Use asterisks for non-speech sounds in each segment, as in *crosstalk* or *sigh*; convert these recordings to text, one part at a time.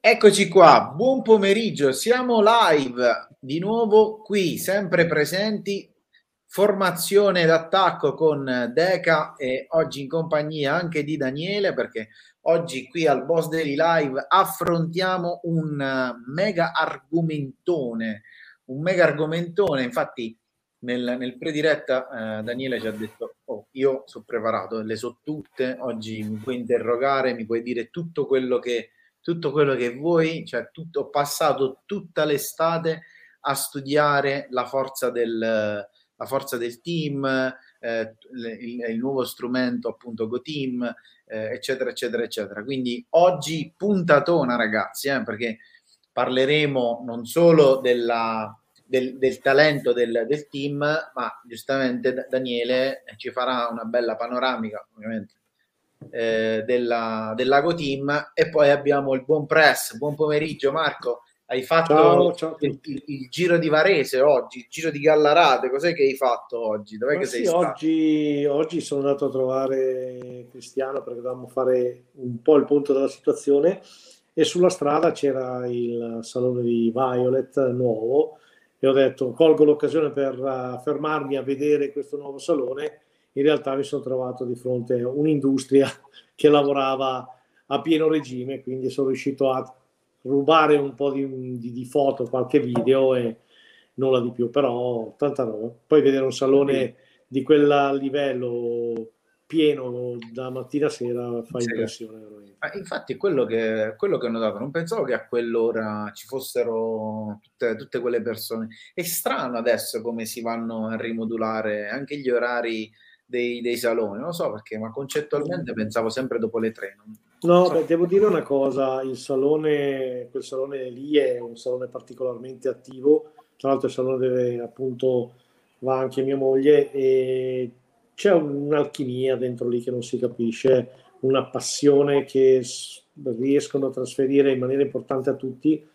Eccoci qua, buon pomeriggio, siamo live di nuovo qui, sempre presenti, formazione d'attacco con Deca e oggi in compagnia anche di Daniele perché oggi qui al Boss Daily Live affrontiamo un mega argomentone, un mega argomentone, infatti nel, nel prediretta eh, Daniele ci ha detto oh, io sono preparato, le so tutte, oggi mi puoi interrogare, mi puoi dire tutto quello che tutto quello che vuoi, cioè tutto, ho passato tutta l'estate a studiare la forza del, la forza del team, eh, il, il, nuovo strumento appunto GoTeam, eh, eccetera, eccetera, eccetera. Quindi oggi puntatona ragazzi, eh, perché parleremo non solo della, del, del, talento del, del, team, ma giustamente Daniele ci farà una bella panoramica, ovviamente, eh, della, del Lago Team e poi abbiamo il buon press. Buon pomeriggio Marco, hai fatto ciao, ciao. Il, il, il, giro di Varese oggi, il giro di Gallarate, cos'è che hai fatto oggi? Dov'è Ma che sì, sei oggi, oggi, sono andato a trovare Cristiano perché dovevamo fare un po' il punto della situazione e sulla strada c'era il salone di Violet nuovo e ho detto colgo l'occasione per uh, fermarmi a vedere questo nuovo salone in realtà mi sono trovato di fronte a un'industria che lavorava a pieno regime, quindi sono riuscito a rubare un po' di, di, di foto, qualche video e nulla di più, però tanta roba. Poi vedere un salone di quel livello pieno da mattina a sera fa impressione infatti quello che, quello che ho notato, non pensavo che a quell'ora ci fossero tutte, tutte, quelle persone. È strano adesso come si vanno a rimodulare anche gli orari dei, dei, saloni, non so perché, ma concettualmente pensavo sempre dopo le tre. Non, no, so. beh, devo dire una cosa, il salone, quel salone lì è un salone particolarmente attivo, tra l'altro il salone dove appunto va anche mia moglie e c'è un'alchimia dentro lì che non si capisce, una passione che riescono a trasferire in maniera importante a tutti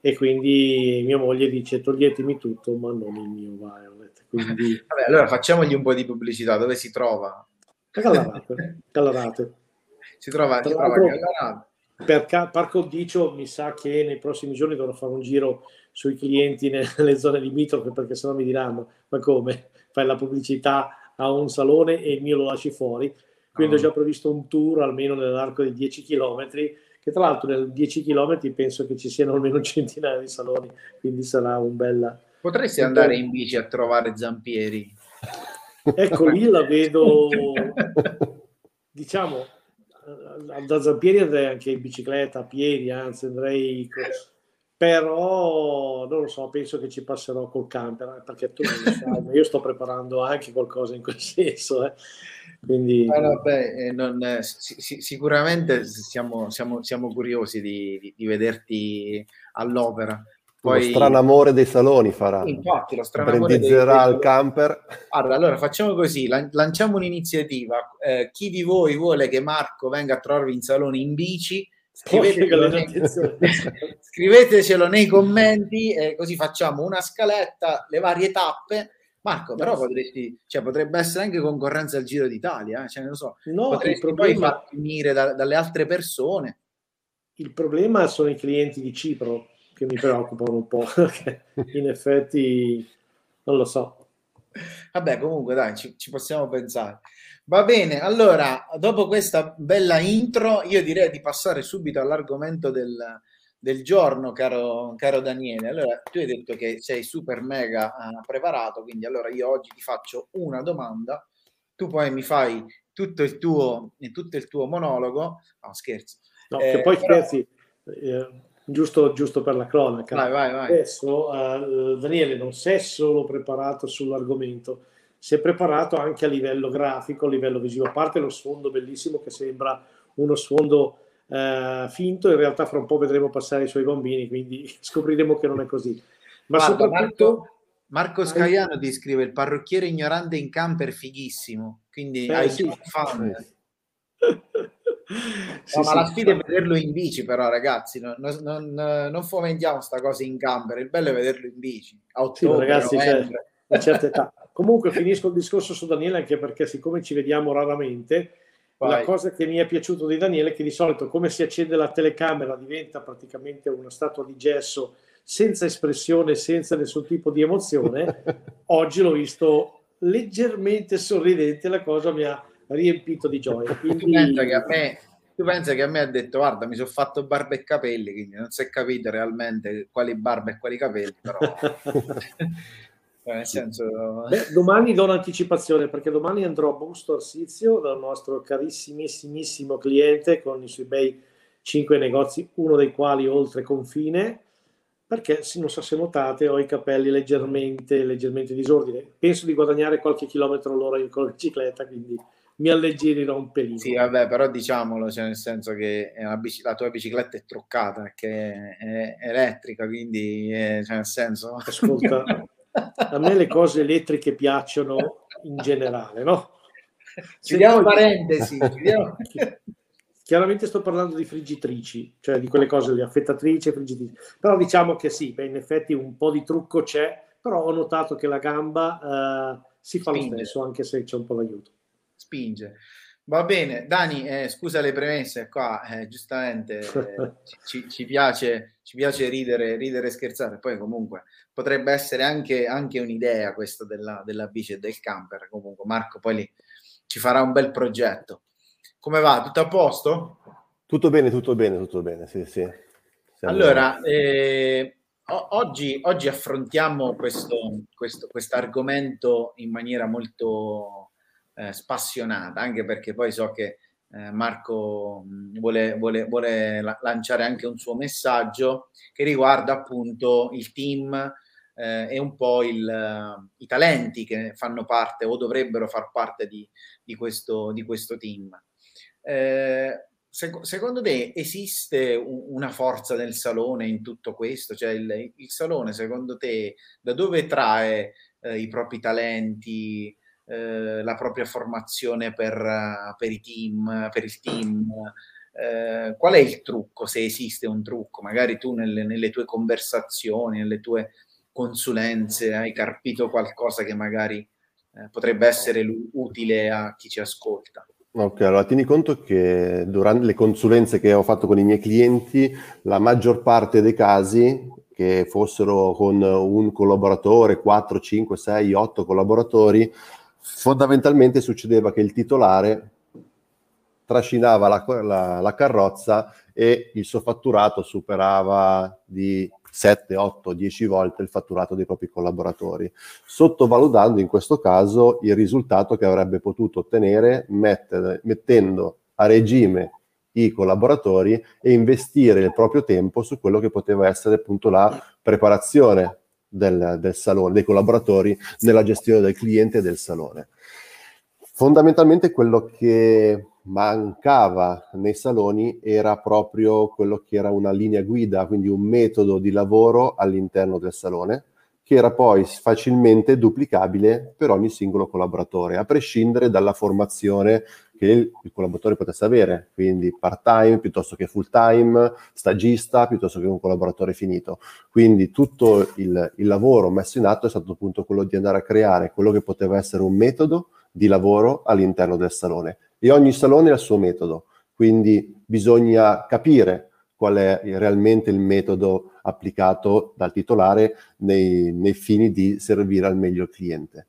e quindi mia moglie dice toglietemi tutto ma non il mio Violet. Quindi... *laughs* Vabbè, allora facciamogli un po' di pubblicità. Dove si trova? Callarate. Si trova, si trova Callarate. Per Parco Dicio mi sa che nei prossimi giorni dovrò fare un giro sui clienti nelle zone limitrofe perché sennò mi diranno ma come fai la pubblicità a un salone e il mio lo lasci fuori quindi oh. ho già previsto un tour almeno nell'arco di 10 km che tra l'altro nel 10 km penso che ci siano almeno un centinaio di saloni quindi sarà un bel, Potresti andare in bici a trovare Zampieri. Ecco, lì la vedo, *laughs* diciamo, da Zampieri andrei anche in bicicletta, a piedi, anzi andrei... Però non lo so, penso che ci passerò col camper, eh, perché tu non lo sai, ma io sto preparando anche qualcosa in quel *laughs* senso. Eh. Quindi... Ah, vabbè, eh, non, eh, si, sicuramente siamo, siamo, siamo curiosi di, di, di vederti all'opera poi... Lo strano amore dei saloni farà. Infatti, lo strano amore dei, il camper. Allora, allora, facciamo così, lanciamo un'iniziativa. Eh, chi di voi vuole che Marco venga a trovarvi in salone in bici, scrivetecelo, nei... *laughs* scrivetecelo nei commenti e così facciamo una scaletta, le varie tappe. Marco, però potresti, cioè, potrebbe essere anche concorrenza al Giro d'Italia, eh? cioè, non so, no, potresti problema... poi far finire da, dalle altre persone. Il problema sono i clienti di Cipro che mi preoccupano un po', *laughs* perché in effetti non lo so. Vabbè, comunque dai, ci, ci, possiamo pensare. Va bene, allora, dopo questa bella intro, io direi di passare subito all'argomento del, del giorno, caro, caro, Daniele. Allora, tu hai detto che sei super mega uh, preparato, quindi allora io oggi ti faccio una domanda, tu poi mi fai tutto il tuo, tutto il tuo monologo. No, scherzo. No, eh, che poi però... scherzi. Eh, giusto, giusto per la cronaca. Vai, vai, vai. Adesso uh, Daniele non si è solo preparato sull'argomento, si è preparato anche a livello grafico, a livello visivo, a parte lo sfondo bellissimo che sembra uno sfondo uh, finto, in realtà fra un po' vedremo passare i suoi bambini, quindi *laughs* scopriremo che non è così. Ma Guarda, soprattutto... Marco, Marco Scaiano ti scrive il parrucchiere ignorante in camper fighissimo, quindi eh, hai sì. fan. *laughs* sì, ma la sfida è vederlo in bici, però, ragazzi. Non, non, non fomentiamo sta cosa in camper. Il bello è vederlo in bici. A ottobre, ragazzi, c'è una certa età. Comunque, finisco il discorso su Daniele anche perché, siccome ci vediamo raramente, Vai. La cosa che mi è piaciuto di Daniele è che di solito come si accende la telecamera diventa praticamente una statua di gesso senza espressione, senza nessun tipo di emozione. *laughs* Oggi l'ho visto leggermente sorridente, la cosa mi ha riempito di gioia. Quindi... Tu, pensa che a me, tu pensa che a me ha detto guarda mi sono fatto barba e capelli, quindi non si è capito realmente quali barba e quali capelli, però... *laughs* Cioè, nel senso... Beh, domani do un'anticipazione perché domani andrò a Busto Arsizio dal nostro carissimissimo cliente con i suoi bei cinque negozi, uno dei quali oltre confine, perché non so se notate ho i capelli leggermente, leggermente disordine. Penso di guadagnare qualche chilometro all'ora in bicicletta, quindi mi alleggerirò un pelino. Sì, vabbè, però diciamolo, cioè nel senso che bici- la tua bicicletta è truccata, perché è, elettrica, quindi è, cioè nel senso... *laughs* Ascolta, a me le cose elettriche piacciono in generale, no? Chiudiamo parentesi. Chiudiamo... *laughs* Chiaramente sto parlando di friggitrici, cioè di quelle cose, le affettatrici, friggitrici. Però diciamo che sì, beh, in effetti un po' di trucco c'è, però ho notato che la gamba uh, si fa Spinge. lo stesso, anche se c'è un po' d'aiuto. Spinge. Va bene, Dani, eh, scusa le premesse, qua eh, giustamente eh, ci, ci, piace, ci piace ridere, ridere e scherzare, poi comunque potrebbe essere anche, anche un'idea questa della, della, bici e del camper, comunque Marco poi lì ci farà un bel progetto. Come va? Tutto a posto? Tutto bene, tutto bene, tutto bene, sì, sì. Siamo... Allora, eh, oggi, oggi, affrontiamo questo, questo argomento in maniera molto eh, spassionata, anche perché poi so che eh, Marco vuole, vuole, vuole la- lanciare anche un suo messaggio che riguarda appunto il team eh, e un po' il, i talenti che fanno parte o dovrebbero far parte di, di, questo, di questo team. Eh, Sec- secondo te esiste un- una forza del salone in tutto questo? Cioè il, il salone, secondo te, da dove trae eh, i propri talenti, eh, la propria formazione per, per, i team, per il team. Eh, qual è il trucco, se esiste un trucco? Magari tu nelle, nelle tue conversazioni, nelle tue consulenze hai carpito qualcosa che magari eh, potrebbe essere utile a chi ci ascolta. Ok, allora tieni conto che durante le consulenze che ho fatto con i miei clienti, la maggior parte dei casi, che fossero con un collaboratore, 4, 5, 6, 8 collaboratori, fondamentalmente succedeva che il titolare trascinava la, la, la, carrozza e il suo fatturato superava di 7, 8, 10 volte il fatturato dei propri collaboratori, sottovalutando in questo caso il risultato che avrebbe potuto ottenere mettere, mettendo a regime i collaboratori e investire il proprio tempo su quello che poteva essere appunto la preparazione del, del salone, dei collaboratori nella gestione del cliente e del salone. Fondamentalmente quello che mancava nei saloni era proprio quello che era una linea guida, quindi un metodo di lavoro all'interno del salone, che era poi facilmente duplicabile per ogni singolo collaboratore, a prescindere dalla formazione che il, collaboratore potesse avere, quindi part-time piuttosto che full-time, stagista piuttosto che un collaboratore finito. Quindi tutto il, il lavoro messo in atto è stato appunto quello di andare a creare quello che poteva essere un metodo di lavoro all'interno del salone. E ogni salone ha il suo metodo, quindi bisogna capire qual è realmente il metodo applicato dal titolare nei, nei fini di servire al meglio il cliente.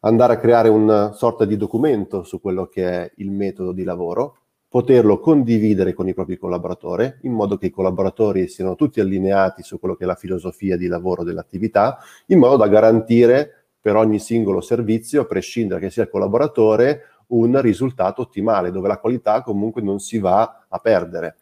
Andare a creare una sorta di documento su quello che è il metodo di lavoro, poterlo condividere con i propri collaboratori in modo che i collaboratori siano tutti allineati su quello che è la filosofia di lavoro dell'attività, in modo da garantire per ogni singolo servizio, a prescindere che sia il collaboratore, un risultato ottimale, dove la qualità comunque non si va a perdere.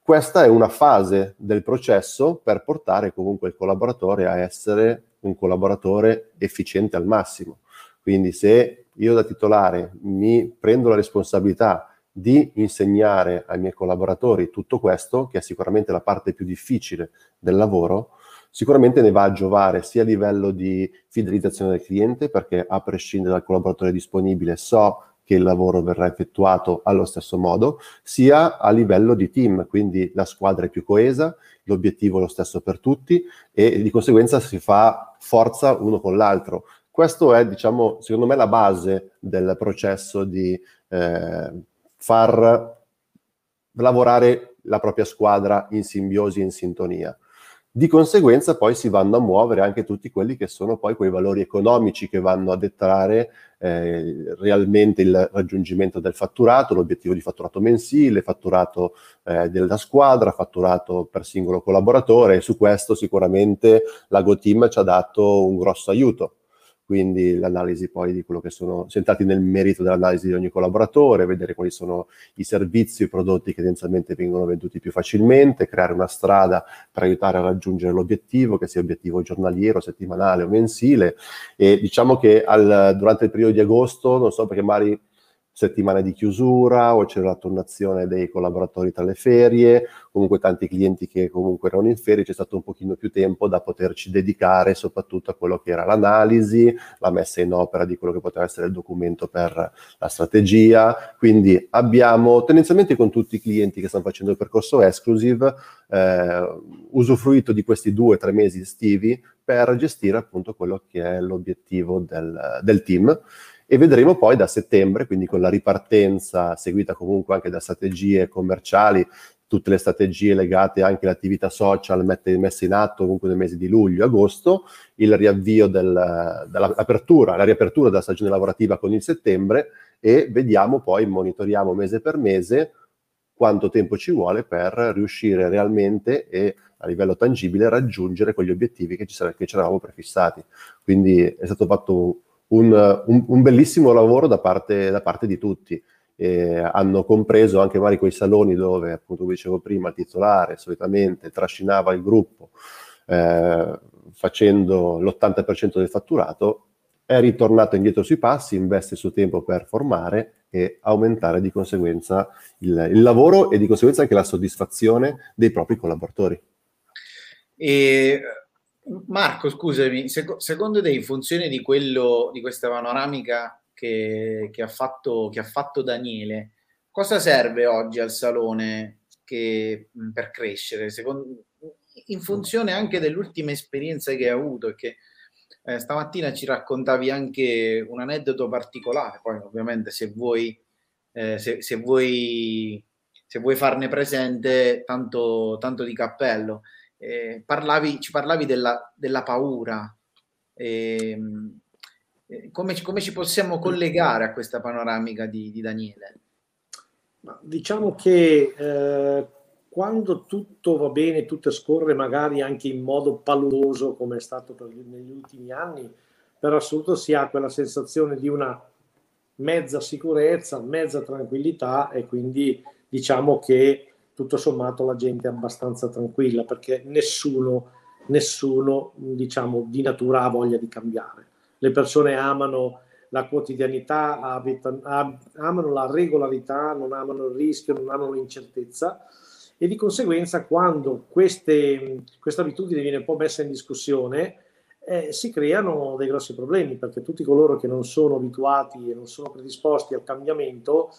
Questa è una fase del processo per portare comunque il collaboratore a essere un collaboratore efficiente al massimo. Quindi se io da titolare mi prendo la responsabilità di insegnare ai miei collaboratori tutto questo, che è sicuramente la parte più difficile del lavoro, sicuramente ne va a giovare sia a livello di fidelizzazione del cliente, perché a prescindere dal collaboratore disponibile so che il lavoro verrà effettuato allo stesso modo, sia a livello di team, quindi la squadra è più coesa, l'obiettivo è lo stesso per tutti e di conseguenza si fa forza uno con l'altro. Questo è, diciamo, secondo me la base del processo di eh, far lavorare la propria squadra in simbiosi in sintonia. Di conseguenza poi si vanno a muovere anche tutti quelli che sono poi quei valori economici che vanno a dettare eh, realmente il raggiungimento del fatturato, l'obiettivo di fatturato mensile, fatturato eh, della squadra, fatturato per singolo collaboratore e su questo sicuramente la GoTeam ci ha dato un grosso aiuto quindi l'analisi poi di quello che sono, si entrati nel merito dell'analisi di ogni collaboratore, vedere quali sono i servizi i prodotti che tendenzialmente vengono venduti più facilmente, creare una strada per aiutare a raggiungere l'obiettivo, che sia obiettivo giornaliero, settimanale o mensile. E diciamo che al, durante il periodo di agosto, non so perché magari settimane di chiusura o c'era la tornazione dei collaboratori tra le ferie, comunque tanti clienti che comunque erano in ferie, c'è stato un pochino più tempo da poterci dedicare soprattutto a quello che era l'analisi, la messa in opera di quello che poteva essere il documento per la strategia, quindi abbiamo tendenzialmente con tutti i clienti che stanno facendo il percorso exclusive eh, usufruito di questi due o tre mesi estivi per gestire appunto quello che è l'obiettivo del, del team e vedremo poi da settembre, quindi con la ripartenza seguita comunque anche da strategie commerciali, tutte le strategie legate anche all'attività social messe in atto comunque nel mese di luglio e agosto, il riavvio del, dell'apertura, la riapertura della stagione lavorativa con il settembre e vediamo poi, monitoriamo mese per mese quanto tempo ci vuole per riuscire realmente e a livello tangibile raggiungere quegli obiettivi che ci, che ci eravamo prefissati. Quindi è stato fatto un, un, un bellissimo lavoro da parte, da parte di tutti. Eh, hanno compreso anche magari quei saloni dove, appunto, come dicevo prima, il titolare solitamente trascinava il gruppo eh, facendo l'80% del fatturato, è ritornato indietro sui passi, investe il suo tempo per formare e aumentare di conseguenza il, il lavoro e di conseguenza anche la soddisfazione dei propri collaboratori. E Marco, scusami, sec- secondo te in funzione di quello, di questa panoramica che, che, ha fatto, che ha fatto Daniele, cosa serve oggi al Salone che, per crescere? Secondo, in funzione anche dell'ultima esperienza che hai avuto che eh, stamattina ci raccontavi anche un aneddoto particolare, poi ovviamente se vuoi, eh, se, se vuoi, se vuoi farne presente tanto, tanto di cappello eh, parlavi, ci parlavi della, della paura. Ehm, eh, come, come, ci possiamo collegare a questa panoramica di, di Daniele? Diciamo che eh, quando tutto va bene, tutto scorre magari anche in modo paludoso come è stato per, negli ultimi anni, per assoluto si ha quella sensazione di una mezza sicurezza, mezza tranquillità e quindi diciamo che tutto sommato la gente è abbastanza tranquilla perché nessuno, nessuno diciamo, di natura ha voglia di cambiare. Le persone amano la quotidianità, amano la regolarità, non amano il rischio, non amano l'incertezza e di conseguenza quando questa abitudine viene un po' messa in discussione eh, si creano dei grossi problemi perché tutti coloro che non sono abituati e non sono predisposti al cambiamento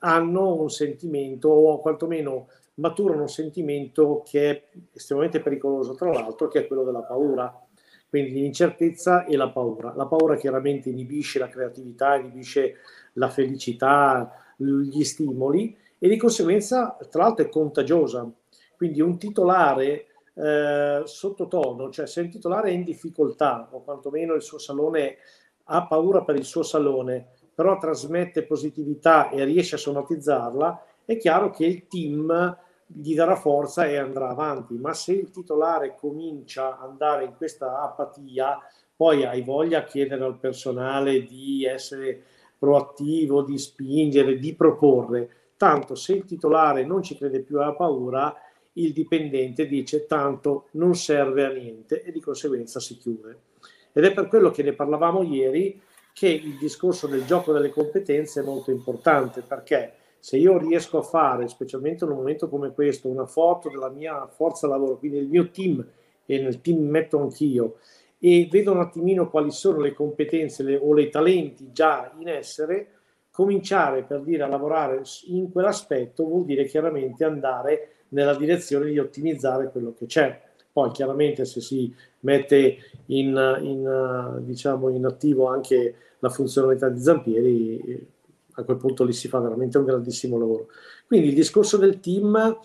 hanno un sentimento o quantomeno maturano un sentimento che è estremamente pericoloso, tra l'altro, che è quello della paura. Quindi l'incertezza e la paura. La paura chiaramente inibisce la creatività, inibisce la felicità, gli stimoli e di conseguenza, tra l'altro, è contagiosa. Quindi un titolare eh, sottotono, cioè se il titolare è in difficoltà o quantomeno il suo salone ha paura per il suo salone, però trasmette positività e riesce a somatizzarla, è chiaro che il team gli darà forza e andrà avanti, ma se il titolare comincia ad andare in questa apatia, poi hai voglia a chiedere al personale di essere proattivo, di spingere, di proporre. Tanto se il titolare non ci crede più alla paura, il dipendente dice tanto non serve a niente e di conseguenza si chiude. Ed è per quello che ne parlavamo ieri che il discorso del gioco delle competenze è molto importante perché se io riesco a fare, specialmente in un momento come questo, una foto della mia forza lavoro, quindi del mio team e nel team metto anch'io e vedo un attimino quali sono le competenze le, o i talenti già in essere, cominciare per dire a lavorare in quell'aspetto vuol dire chiaramente andare nella direzione di ottimizzare quello che c'è. Poi chiaramente se si mette in, in, diciamo, in attivo anche la funzionalità di Zampieri, a quel punto lì si fa veramente un grandissimo lavoro. Quindi il discorso del team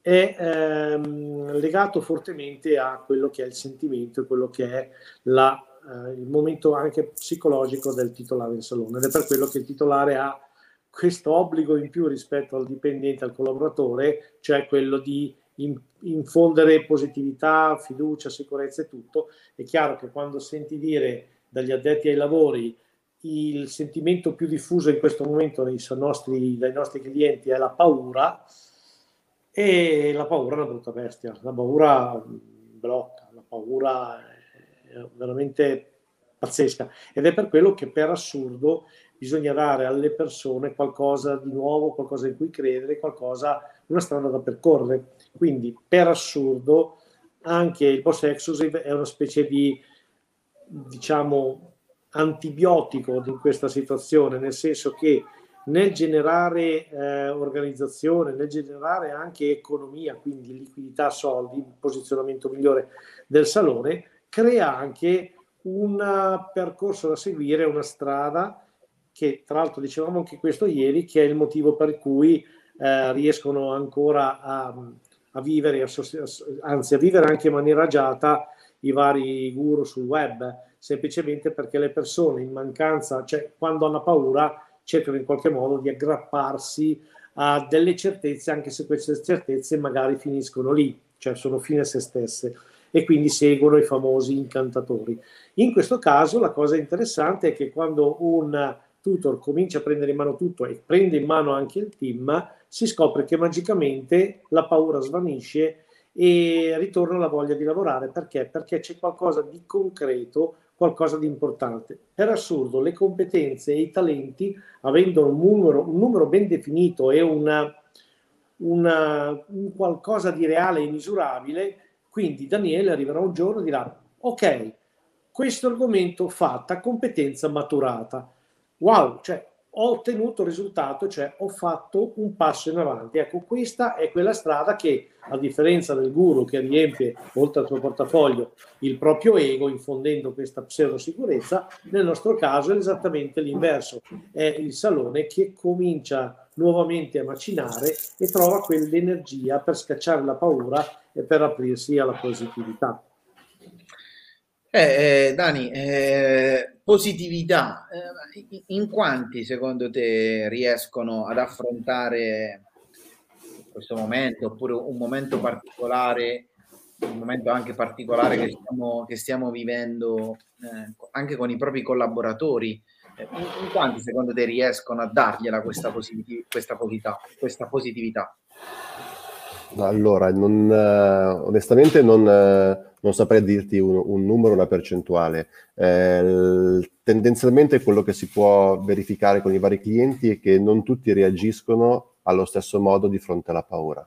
è ehm, legato fortemente a quello che è il sentimento e quello che è la, eh, il momento anche psicologico del titolare in salone ed è per quello che il titolare ha questo obbligo in più rispetto al dipendente, al collaboratore, cioè quello di infondere positività, fiducia, sicurezza e tutto. È chiaro che quando senti dire dagli addetti ai lavori il sentimento più diffuso in questo momento nostri, dai nostri clienti è la paura e la paura è una brutta bestia, la paura blocca, la paura è veramente pazzesca ed è per quello che per assurdo bisogna dare alle persone qualcosa di nuovo, qualcosa in cui credere, qualcosa, una strada da percorrere. Quindi per assurdo anche il post-exclusive è una specie di, diciamo, antibiotico in questa situazione, nel senso che nel generare eh, organizzazione, nel generare anche economia, quindi liquidità, soldi, posizionamento migliore del salone, crea anche un percorso da seguire, una strada che tra l'altro dicevamo anche questo ieri, che è il motivo per cui eh, riescono ancora a, a vivere, a, anzi a vivere anche in maniera agiata i vari guru sul web, semplicemente perché le persone in mancanza, cioè quando hanno paura, cercano in qualche modo di aggrapparsi a delle certezze, anche se queste certezze magari finiscono lì, cioè sono fine a se stesse e quindi seguono i famosi incantatori. In questo caso la cosa interessante è che quando un tutor comincia a prendere in mano tutto e prende in mano anche il team, si scopre che magicamente la paura svanisce e ritorna la voglia di lavorare. Perché? Perché c'è qualcosa di concreto, qualcosa di importante. Per assurdo, le competenze e i talenti, avendo un numero, un numero ben definito e una, una, un qualcosa di reale e misurabile, quindi Daniele arriverà un giorno e dirà, ok, questo argomento fatta, competenza maturata. Wow, cioè ho ottenuto il risultato, cioè ho fatto un passo in avanti. Ecco, questa è quella strada che, a differenza del guru che riempie, oltre al suo portafoglio, il proprio ego, infondendo questa pseudo sicurezza, nel nostro caso è esattamente l'inverso. È il salone che comincia nuovamente a macinare e trova quell'energia per scacciare la paura e per aprirsi alla positività. Eh, eh, Dani, eh, positività, eh, in quanti secondo te riescono ad affrontare questo momento oppure un momento particolare, un momento anche particolare che stiamo, che stiamo vivendo eh, anche con i propri collaboratori? Eh, in, quanti secondo te riescono a dargliela questa, positiv- questa, positività, questa positività? Allora, non, onestamente non non saprei dirti un, un numero, una percentuale. Eh, tendenzialmente quello che si può verificare con i vari clienti è che non tutti reagiscono allo stesso modo di fronte alla paura.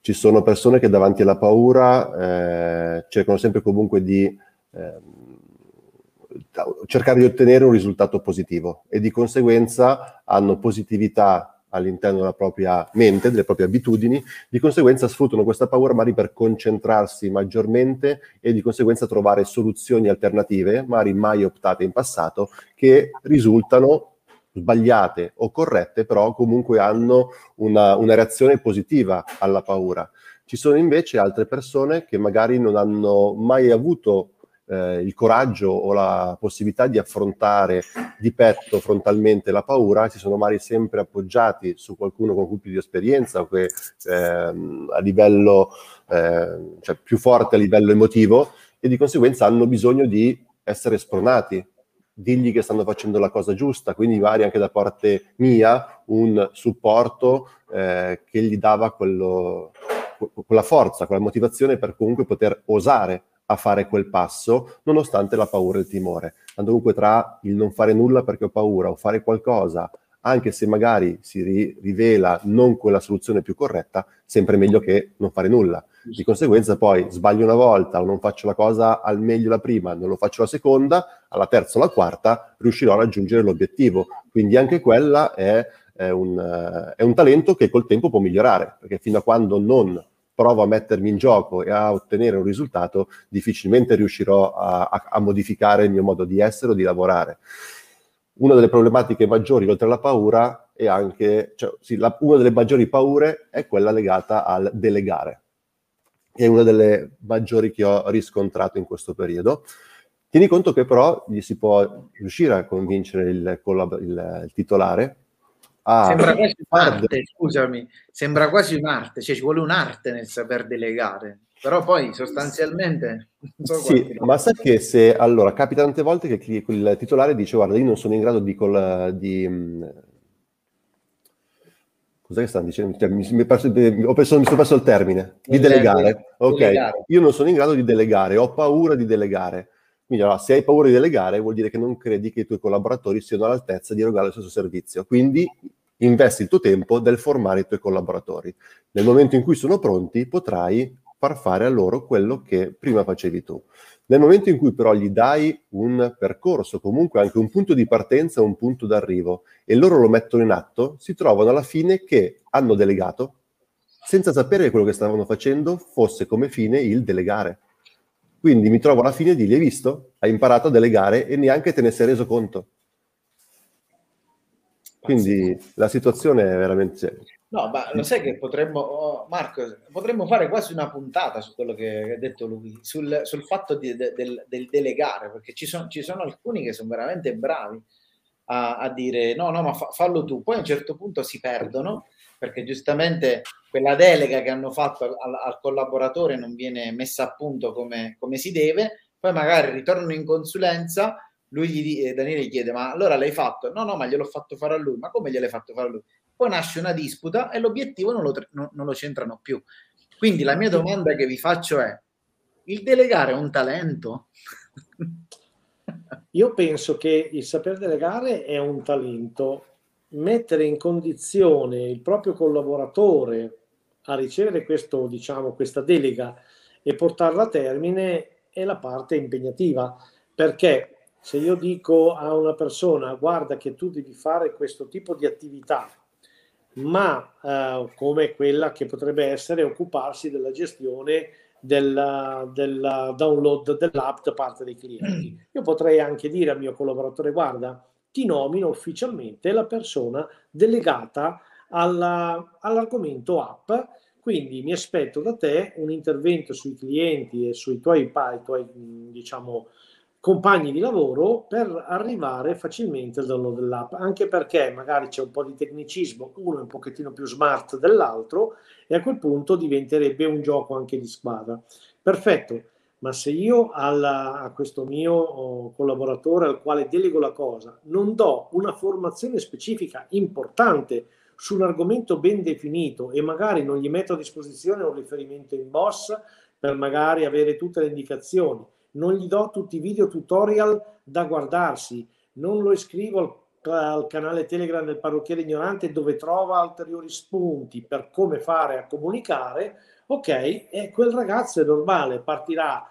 Ci sono persone che davanti alla paura eh, cercano sempre comunque di eh, cercare di ottenere un risultato positivo e di conseguenza hanno positività all'interno della propria mente, delle proprie abitudini, di conseguenza sfruttano questa paura magari per concentrarsi maggiormente e di conseguenza trovare soluzioni alternative, magari mai optate in passato, che risultano sbagliate o corrette, però comunque hanno una, una reazione positiva alla paura. Ci sono invece altre persone che magari non hanno mai avuto eh, il coraggio o la possibilità di affrontare di petto frontalmente la paura, si sono magari sempre appoggiati su qualcuno con cui più di esperienza, che, ehm, a livello, eh, cioè più forte a livello emotivo e di conseguenza hanno bisogno di essere spronati, digli che stanno facendo la cosa giusta, quindi magari anche da parte mia un supporto eh, che gli dava quello, quella forza, quella motivazione per comunque poter osare a fare quel passo, nonostante la paura e il timore. Dunque tra il non fare nulla perché ho paura o fare qualcosa, anche se magari si ri- rivela non quella soluzione più corretta, sempre meglio che non fare nulla. Di conseguenza poi sbaglio una volta o non faccio la cosa al meglio la prima, non lo faccio la seconda, alla terza o la quarta riuscirò a raggiungere l'obiettivo. Quindi anche quella è, è, un, è un talento che col tempo può migliorare, perché fino a quando non provo a mettermi in gioco e a ottenere un risultato, difficilmente riuscirò a, a, a modificare il mio modo di essere o di lavorare. Una delle problematiche maggiori, oltre alla paura, e anche, cioè, sì, la, una delle maggiori paure è quella legata al delegare, che è una delle maggiori che ho riscontrato in questo periodo. Tieni conto che però gli si può riuscire a convincere il, collab- il, il titolare a... Sembra quasi un'arte, scusami, sembra quasi un'arte, cioè ci vuole un'arte nel saper delegare però poi sostanzialmente so sì, ma sai che se allora capita tante volte che il, il, titolare dice guarda io non sono in grado di, col, di mm, cos'è che stanno dicendo? Cioè, mi, mi, perso, ho perso, mi sono perso il termine di delegare. Ok, delegare. io non sono in grado di delegare, ho paura di delegare. Quindi allora, se hai paura di delegare vuol dire che non credi che i tuoi collaboratori siano all'altezza di erogare lo stesso servizio. Quindi investi il tuo tempo nel formare i tuoi collaboratori. Nel momento in cui sono pronti potrai far fare a loro quello che prima facevi tu. Nel momento in cui però gli dai un percorso, comunque anche un punto di partenza un punto d'arrivo, e loro lo mettono in atto, si trovano alla fine che hanno delegato, senza sapere che quello che stavano facendo fosse come fine il delegare. Quindi mi trovo alla fine di, hai visto? Hai imparato a delegare e neanche te ne sei reso conto. Quindi la situazione è veramente No, ma lo sai che potremmo, oh, Marco, potremmo fare quasi una puntata su quello che ha detto lui, sul, sul fatto di, de, del, del, delegare, perché ci, son, ci, sono alcuni che sono veramente bravi a, a dire no, no, ma fa, fallo tu. Poi a un certo punto si perdono, perché giustamente quella delega che hanno fatto al, al collaboratore non viene messa a punto come, come, si deve, poi magari ritornano in consulenza, lui gli, eh, Daniele gli chiede ma allora l'hai fatto? No, no, ma gliel'ho fatto fare a lui. Ma come gliel'hai fatto fare a lui? Poi nasce una disputa e l'obiettivo non lo, non, non lo centrano più. Quindi la mia domanda che vi faccio è, il delegare è un talento? *laughs* Io penso che il saper delegare è un talento. Mettere in condizione il proprio collaboratore a ricevere questo, diciamo, questa delega e portarla a termine è la parte impegnativa. Perché se io dico a una persona guarda che tu devi fare questo tipo di attività ma eh, come quella che potrebbe essere occuparsi della gestione del, del download dell'app da parte dei clienti. *clears throat* Io potrei anche dire al mio collaboratore, guarda, ti nomino ufficialmente la persona delegata alla, all'argomento app, quindi mi aspetto da te un intervento sui clienti e sui tuoi, i tuoi diciamo, compagni di lavoro per arrivare facilmente al download dell'app, anche perché magari c'è un po' di tecnicismo, uno è un pochettino più smart dell'altro e a quel punto diventerebbe un gioco anche di squadra. Perfetto, ma se io alla, a questo mio oh, collaboratore al quale delego la cosa non do una formazione specifica importante su un argomento ben definito e magari non gli metto a disposizione un riferimento in boss per magari avere tutte le indicazioni, non gli do tutti i video tutorial da guardarsi, non lo iscrivo al, al canale Telegram del parrucchiere ignorante dove trova ulteriori spunti per come fare a comunicare, ok, e quel ragazzo è normale, partirà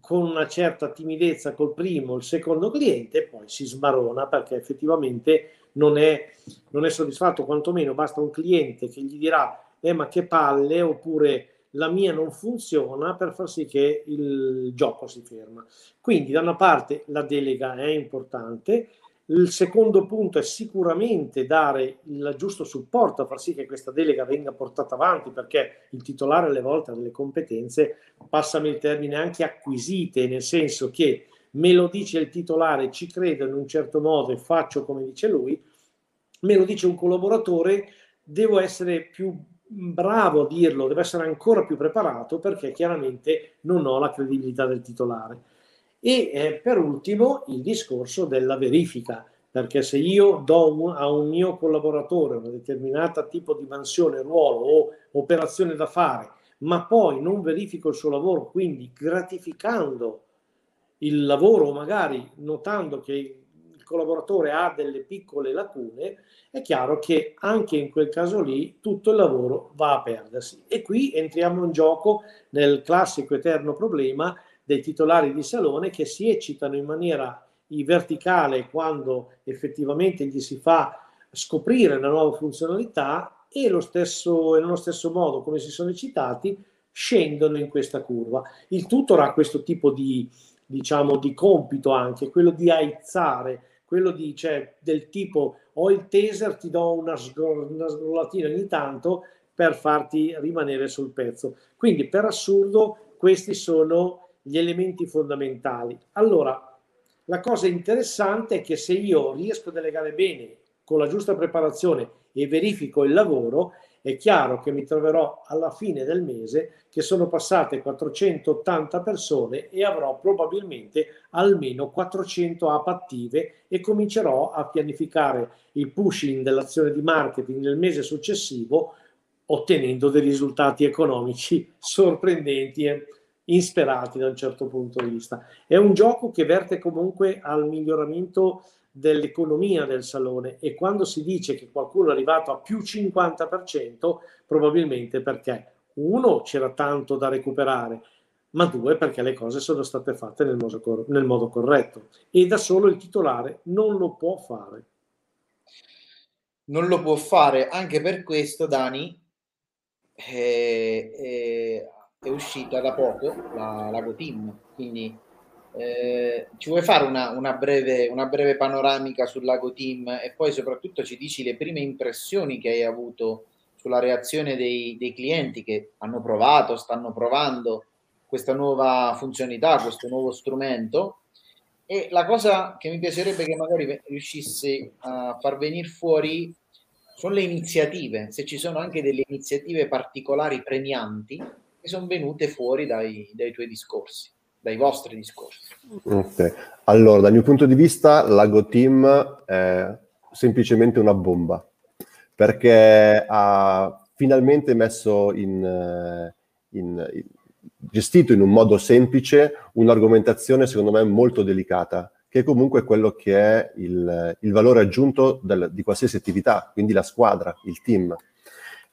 con una certa timidezza col primo, il secondo cliente e poi si smarona perché effettivamente non è, non è soddisfatto, quantomeno basta un cliente che gli dirà eh ma che palle oppure la mia non funziona per far sì che il gioco si ferma. Quindi da una parte la delega è importante, il secondo punto è sicuramente dare il giusto supporto a far sì che questa delega venga portata avanti perché il titolare alle volte ha delle competenze, passami il termine, anche acquisite, nel senso che me lo dice il titolare, ci credo in un certo modo e faccio come dice lui, me lo dice un collaboratore, devo essere più bravo a dirlo, deve essere ancora più preparato perché chiaramente non ho la credibilità del titolare. E eh, per ultimo il discorso della verifica, perché se io do un, a un mio collaboratore una determinata tipo di mansione, ruolo o operazione da fare, ma poi non verifico il suo lavoro, quindi gratificando il lavoro, magari notando che collaboratore ha delle piccole lacune, è chiaro che anche in quel caso lì tutto il lavoro va a perdersi. E qui entriamo in gioco nel classico eterno problema dei titolari di salone che si eccitano in maniera verticale quando effettivamente gli si fa scoprire una nuova funzionalità e lo stesso, nello stesso modo come si sono eccitati scendono in questa curva. Il tutor ha questo tipo di, diciamo, di compito anche, quello di aizzare quello di, cioè, del tipo ho il taser, ti do una, sgro- una sgrollatina ogni tanto per farti rimanere sul pezzo. Quindi per assurdo questi sono gli elementi fondamentali. Allora, la cosa interessante è che se io riesco a delegare bene con la giusta preparazione e verifico il lavoro, è chiaro che mi troverò alla fine del mese che sono passate 480 persone e avrò probabilmente almeno 400 app attive e comincerò a pianificare il pushing dell'azione di marketing nel mese successivo ottenendo dei risultati economici *laughs* sorprendenti e insperati da un certo punto di vista. È un gioco che verte comunque al miglioramento dell'economia del salone e quando si dice che qualcuno è arrivato a più 50%, probabilmente perché uno c'era tanto da recuperare, ma due perché le cose sono state fatte nel modo, nel modo corretto e da solo il titolare non lo può fare. Non lo può fare, anche per questo Dani è, eh, è, eh, è uscita da poco la, la GoTeam, quindi eh, ci vuoi fare una, una, breve, una, breve, panoramica sul Lago Team e poi soprattutto ci dici le prime impressioni che hai avuto sulla reazione dei, dei clienti che hanno provato, stanno provando questa nuova funzionalità, questo nuovo strumento. E la cosa che mi piacerebbe che magari riuscissi a far venire fuori sono le iniziative, se ci sono anche delle iniziative particolari premianti che sono venute fuori dai, dai tuoi discorsi dai vostri discorsi. Ok, allora dal mio punto di vista l'Ago Team è semplicemente una bomba perché ha finalmente messo in, eh, in, in gestito in un modo semplice un'argomentazione secondo me molto delicata che comunque è quello che è il, il valore aggiunto del, di qualsiasi attività, quindi la squadra, il team.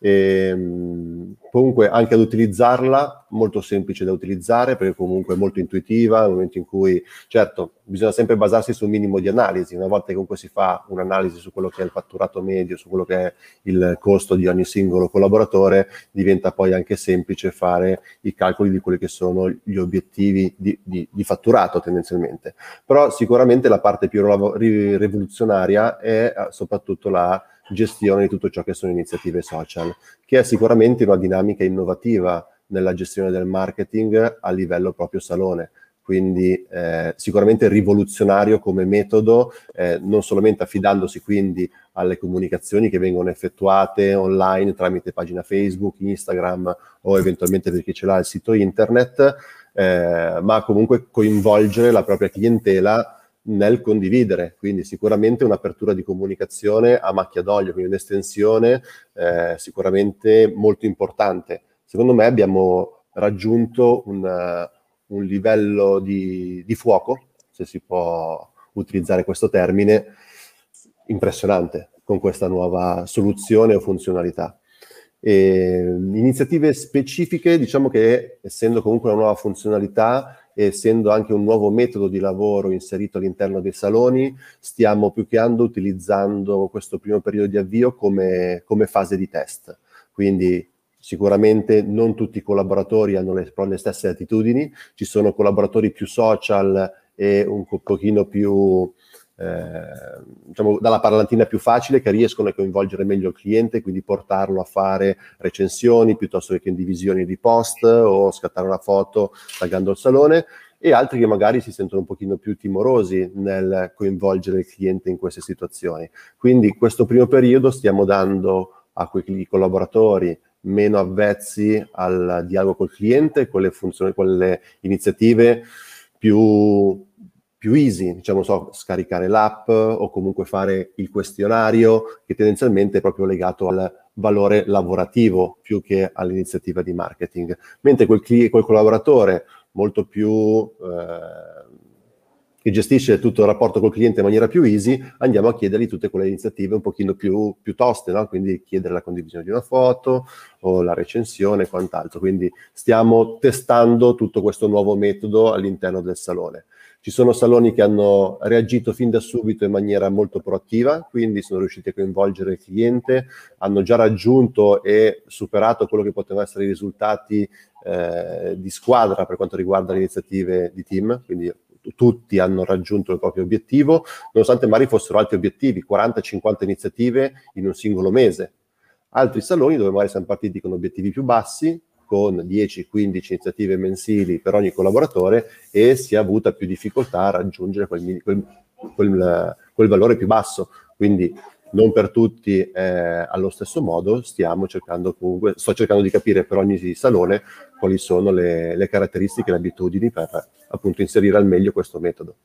E, ehm, comunque anche ad utilizzarla, molto semplice da utilizzare perché comunque è molto intuitiva, nel momento in cui, certo, bisogna sempre basarsi su un minimo di analisi, una volta che comunque si fa un'analisi su quello che è il fatturato medio, su quello che è il costo di ogni singolo collaboratore, diventa poi anche semplice fare i calcoli di quelli che sono gli obiettivi di, di, di fatturato tendenzialmente. Però sicuramente la parte più rivoluzionaria è eh, soprattutto la gestione di tutto ciò che sono iniziative social, che è sicuramente una dinamica innovativa nella gestione del marketing a livello proprio salone. Quindi eh, sicuramente rivoluzionario come metodo, eh, non solamente affidandosi quindi alle comunicazioni che vengono effettuate online tramite pagina Facebook, Instagram o eventualmente per chi ce l'ha il sito internet, eh, ma comunque coinvolgere la propria clientela nel condividere, quindi sicuramente un'apertura di comunicazione a macchia d'olio, quindi un'estensione eh, sicuramente molto importante. Secondo me abbiamo raggiunto un, uh, un livello di, di, fuoco, se si può utilizzare questo termine, impressionante con questa nuova soluzione o funzionalità. E, iniziative specifiche, diciamo che essendo comunque una nuova funzionalità, essendo anche un nuovo metodo di lavoro inserito all'interno dei saloni, stiamo più che altro utilizzando questo primo periodo di avvio come, come fase di test. Quindi sicuramente non tutti i collaboratori hanno le, le stesse attitudini, ci sono collaboratori più social e un pochino più eh, diciamo, dalla parlantina più facile che riescono a coinvolgere meglio il cliente, quindi portarlo a fare recensioni piuttosto che indivisioni di post o scattare una foto taggando il salone e altri che magari si sentono un pochino più timorosi nel coinvolgere il cliente in queste situazioni. Quindi questo primo periodo stiamo dando a quei collaboratori meno avvezzi al dialogo col cliente, quelle funzioni, quelle iniziative più più easy, diciamo, so, scaricare l'app o comunque fare il questionario che tendenzialmente è proprio legato al valore lavorativo più che all'iniziativa di marketing. Mentre quel, cli- quel collaboratore molto più eh, che gestisce tutto il rapporto col cliente in maniera più easy, andiamo a chiedergli tutte quelle iniziative un pochino più, più toste, no? quindi chiedere la condivisione di una foto o la recensione e quant'altro. Quindi stiamo testando tutto questo nuovo metodo all'interno del salone. Ci sono saloni che hanno reagito fin da subito in maniera molto proattiva, quindi sono riusciti a coinvolgere il cliente, hanno già raggiunto e superato quello che potevano essere i risultati eh, di squadra per quanto riguarda le iniziative di team, quindi tutti hanno raggiunto il proprio obiettivo, nonostante magari fossero altri obiettivi, 40-50 iniziative in un singolo mese. Altri saloni dove magari siamo partiti con obiettivi più bassi, con 10-15 iniziative mensili per ogni collaboratore e si è avuta più difficoltà a raggiungere quel, quel, quel, quel valore più basso. Quindi non per tutti eh, allo stesso modo, stiamo cercando comunque, sto cercando di capire per ogni salone quali sono le, le caratteristiche e le abitudini per appunto inserire al meglio questo metodo.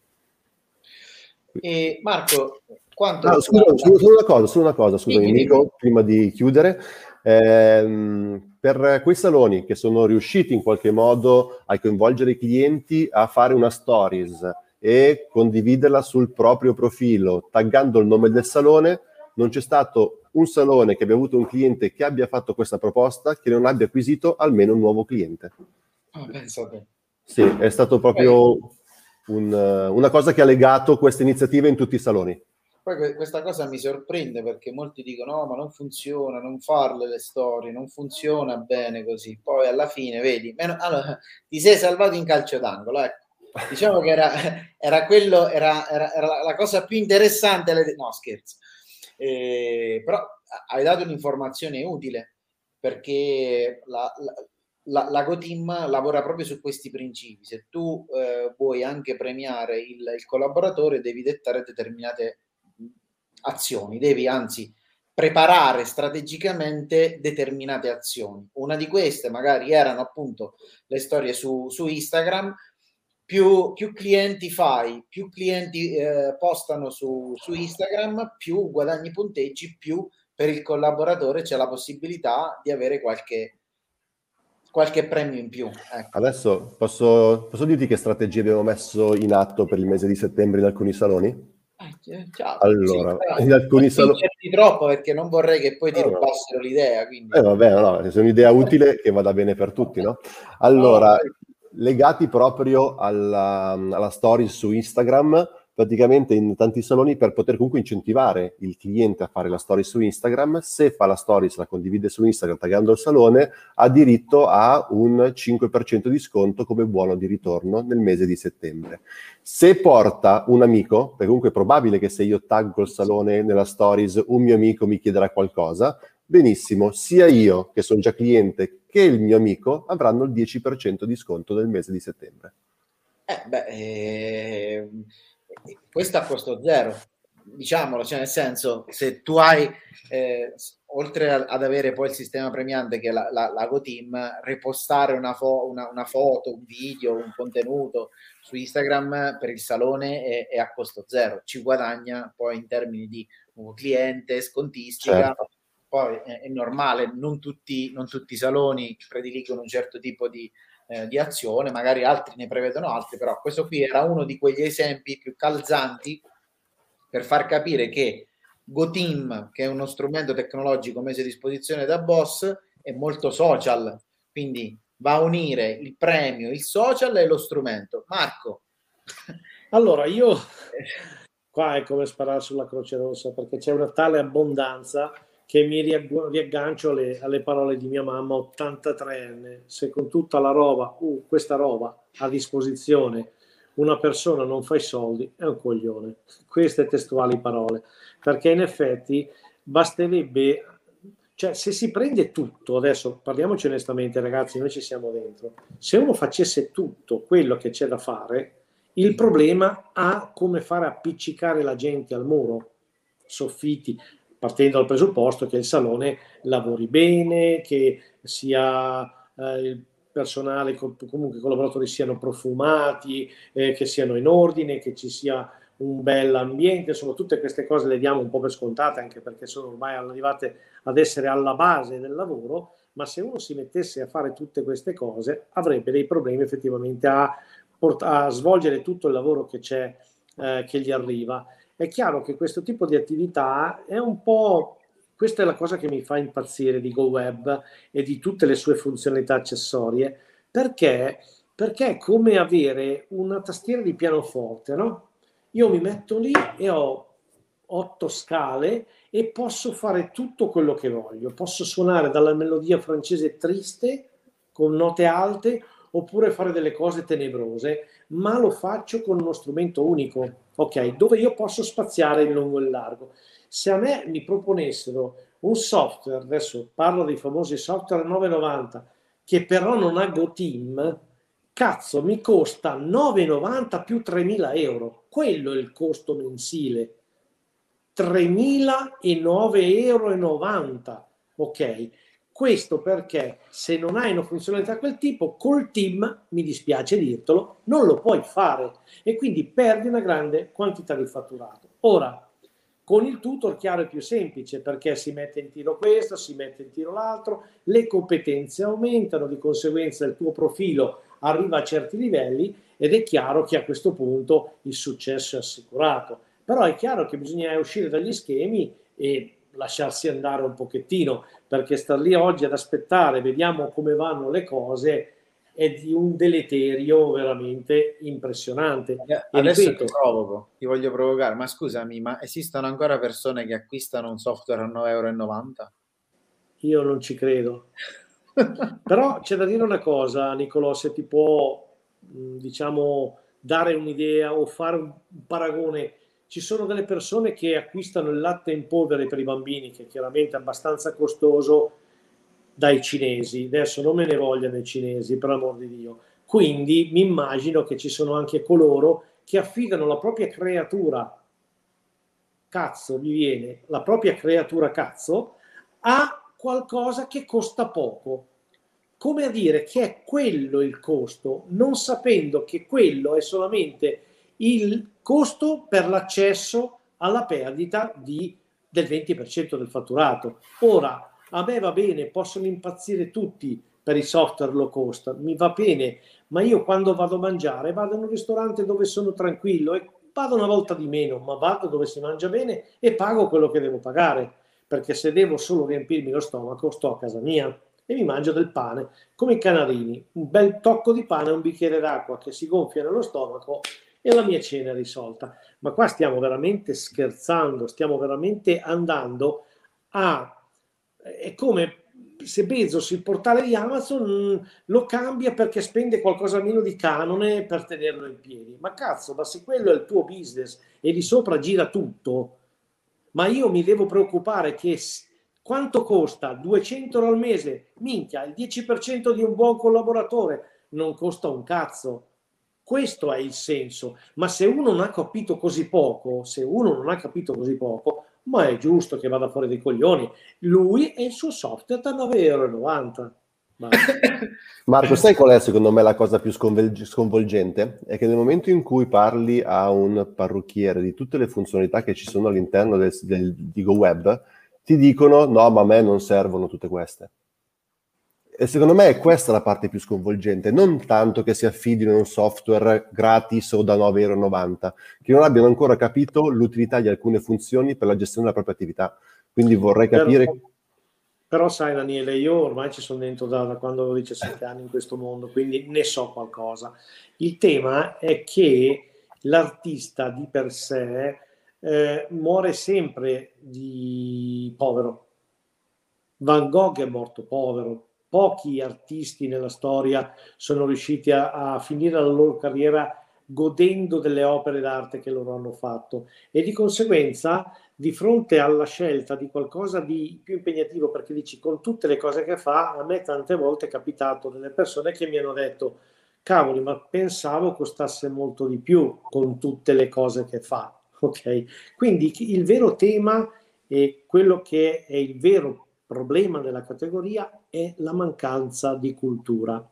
E Marco, quanto... Ah, scusa, scusa, solo una cosa, solo una cosa scusami, Nico, prima di chiudere. Eh, per quei saloni che sono riusciti in qualche modo a coinvolgere i clienti a fare una stories e condividerla sul proprio profilo, taggando il nome del salone, non c'è stato un salone che abbia avuto un cliente che abbia fatto questa proposta che non abbia acquisito almeno un nuovo cliente. Oh, pensate. Sì, è stato proprio un, una cosa che ha legato questa iniziativa in tutti i saloni. Poi questa cosa mi sorprende perché molti dicono: no, ma non funziona, non farle le storie, non funziona bene così. Poi alla fine, vedi, meno, allora, *laughs* ti sei salvato in calcio d'angolo. Ecco. Diciamo che era, *laughs* era quello, era, era, era, la cosa più interessante. No, scherzo. Eh, però hai dato un'informazione utile perché la, la, la, la GoTeam lavora proprio su questi principi. Se tu eh, vuoi anche premiare il, il, collaboratore, devi dettare determinate azioni, devi anzi preparare strategicamente determinate azioni. Una di queste magari erano appunto le storie su, su Instagram, più, più clienti fai, più clienti eh, postano su, su Instagram, più guadagni punteggi, più per il collaboratore c'è la possibilità di avere qualche, qualche premio in più. Ecco. Adesso posso, posso, dirti che strategie abbiamo messo in atto per il mese di settembre in alcuni saloni? Eh, ciao. Allora, sì, in alcuni saloni... troppo perché non vorrei che poi ti no, rubassero no. l'idea. Quindi... Eh, vabbè, no, è un'idea utile che vada bene per tutti, no? *laughs* Allora, legati proprio alla, alla stories su Instagram, praticamente in tanti saloni per poter comunque incentivare il cliente a fare la story su Instagram. Se fa la story, se la condivide su Instagram taggando il salone, ha diritto a un 5% di sconto come buono di ritorno nel mese di settembre. Se porta un amico, perché comunque è probabile che se io taggo il salone nella stories un mio amico mi chiederà qualcosa, benissimo, sia io che sono già cliente che il mio amico avranno il 10% di sconto nel mese di settembre. Eh, beh, eh, questo a costo zero, diciamolo, cioè nel senso, se tu hai, eh, oltre ad avere poi il sistema premiante che è la, la, la GoTeam, repostare una, fo- una, una, foto, un video, un contenuto su Instagram per il salone è, è a costo zero, ci guadagna poi in termini di nuovo cliente, scontistica, certo. Poi è, è normale, non tutti, non tutti, i saloni prediligono un certo tipo di, eh, di, azione, magari altri ne prevedono altri, però questo qui era uno di quegli esempi più calzanti per far capire che GoTeam, che è uno strumento tecnologico messo a disposizione da Boss, è molto social, quindi va a unire il premio, il social e lo strumento. Marco. Allora, io qua è come sparare sulla Croce Rossa perché c'è una tale abbondanza che mi riaggancio alle, alle, parole di mia mamma 83enne, se con tutta la roba, uh, questa roba a disposizione una persona non fa i soldi, è un coglione. Queste testuali parole, perché in effetti basterebbe, cioè se si prende tutto, adesso parliamoci onestamente ragazzi, noi ci siamo dentro, se uno facesse tutto quello che c'è da fare, il problema ha come fare appiccicare la gente al muro, soffitti, partendo dal presupposto che il salone lavori bene, che sia eh, il personale, comunque i collaboratori siano profumati, eh, che siano in ordine, che ci sia un bel ambiente, insomma tutte queste cose le diamo un po' per scontate anche perché sono ormai arrivate ad essere alla base del lavoro, ma se uno si mettesse a fare tutte queste cose avrebbe dei problemi effettivamente a, a svolgere tutto il lavoro che c'è, eh, che gli arriva è chiaro che questo tipo di attività è un po', questa è la cosa che mi fa impazzire di GoWeb e di tutte le sue funzionalità accessorie, perché, perché è come avere una tastiera di pianoforte, no? Io mi metto lì e ho otto scale e posso fare tutto quello che voglio. Posso suonare dalla melodia francese triste con note alte oppure fare delle cose tenebrose, ma lo faccio con uno strumento unico, ok? Dove io posso spaziare in lungo e in largo. Se a me mi proponessero un software, adesso parlo dei famosi software 990, che però non ha GoTeam, cazzo, mi costa 9,90 più 3.000 euro. Quello è il costo mensile. 3.009,90 euro. Ok? Questo perché se non hai una funzionalità di quel tipo, col team, mi dispiace dirtelo, non lo puoi fare e quindi perdi una grande quantità di fatturato. Ora, con il tutor chiaro è più semplice perché si mette in tiro questo, si mette in tiro l'altro, le competenze aumentano, di conseguenza il tuo profilo arriva a certi livelli ed è chiaro che a questo punto il successo è assicurato. Però è chiaro che bisogna uscire dagli schemi e lasciarsi andare un pochettino, perché star lì oggi ad aspettare, vediamo come vanno le cose, è di un deleterio veramente impressionante. Adesso ripeto, ti provoco, ti voglio provocare, ma scusami, ma esistono ancora persone che acquistano un software a 9,90 euro? Io non ci credo. *laughs* Però c'è da dire una cosa, Nicolò, se ti può, diciamo, dare un'idea o fare un paragone ci sono delle persone che acquistano il latte in polvere per i bambini, che chiaramente è abbastanza costoso, dai cinesi. Adesso non me ne vogliano i cinesi, per amor di Dio. Quindi mi immagino che ci sono anche coloro che affidano la propria creatura, cazzo mi viene, la propria creatura cazzo, a qualcosa che costa poco. Come a dire che è quello il costo, non sapendo che quello è solamente il costo per l'accesso alla perdita di, del 20% del fatturato. Ora, a me va bene, possono impazzire tutti per i software low cost, mi va bene, ma io quando vado a mangiare vado in un ristorante dove sono tranquillo e vado una volta di meno, ma vado dove si mangia bene e pago quello che devo pagare, perché se devo solo riempirmi lo stomaco sto a casa mia e mi mangio del pane, come i canarini, un bel tocco di pane e un bicchiere d'acqua che si gonfia nello stomaco e la mia cena è risolta. Ma qua stiamo veramente scherzando, stiamo veramente andando a... È come se Bezos il portale di Amazon mm, lo cambia perché spende qualcosa meno di canone per tenerlo in piedi. Ma cazzo, ma se quello è il tuo business e di sopra gira tutto, ma io mi devo preoccupare che quanto costa 200 euro al mese? Minchia, il 10% di un buon collaboratore non costa un cazzo. Questo è il senso. Ma se uno non ha capito così poco, se uno non ha capito così poco, ma è giusto che vada fuori dei coglioni. Lui e il suo software da 9,90 euro. Marco, sai qual è secondo me la cosa più sconvolgente? È che nel momento in cui parli a un parrucchiere di tutte le funzionalità che ci sono all'interno del, del, di GoWeb, ti dicono no, ma a me non servono tutte queste. E secondo me è questa la parte più sconvolgente, non tanto che si affidino a un software gratis o da 9,90 euro, che non abbiano ancora capito l'utilità di alcune funzioni per la gestione della propria attività. Quindi vorrei capire... Però, però sai Daniele, io ormai ci sono dentro da, da quando avevo 17 anni in questo mondo, quindi ne so qualcosa. Il tema è che l'artista di per sé eh, muore sempre di povero. Van Gogh è morto povero, pochi artisti nella storia sono riusciti a, a finire la loro carriera godendo delle opere d'arte che loro hanno fatto. E di conseguenza di fronte alla scelta di qualcosa di più impegnativo perché dici con tutte le cose che fa a me tante volte è capitato delle persone che mi hanno detto cavoli ma pensavo costasse molto di più con tutte le cose che fa ok? Quindi il vero tema e quello che è il vero problema della categoria è la mancanza di cultura.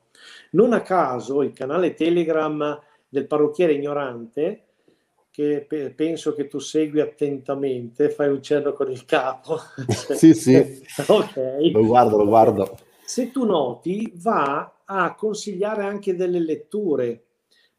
Non a caso il canale Telegram del parrucchiere ignorante, che pe- penso che tu segui attentamente, fai un cenno con il capo. *laughs* sì, sì. *laughs* ok. Lo guardo, lo guardo. Se tu noti, va a consigliare anche delle letture,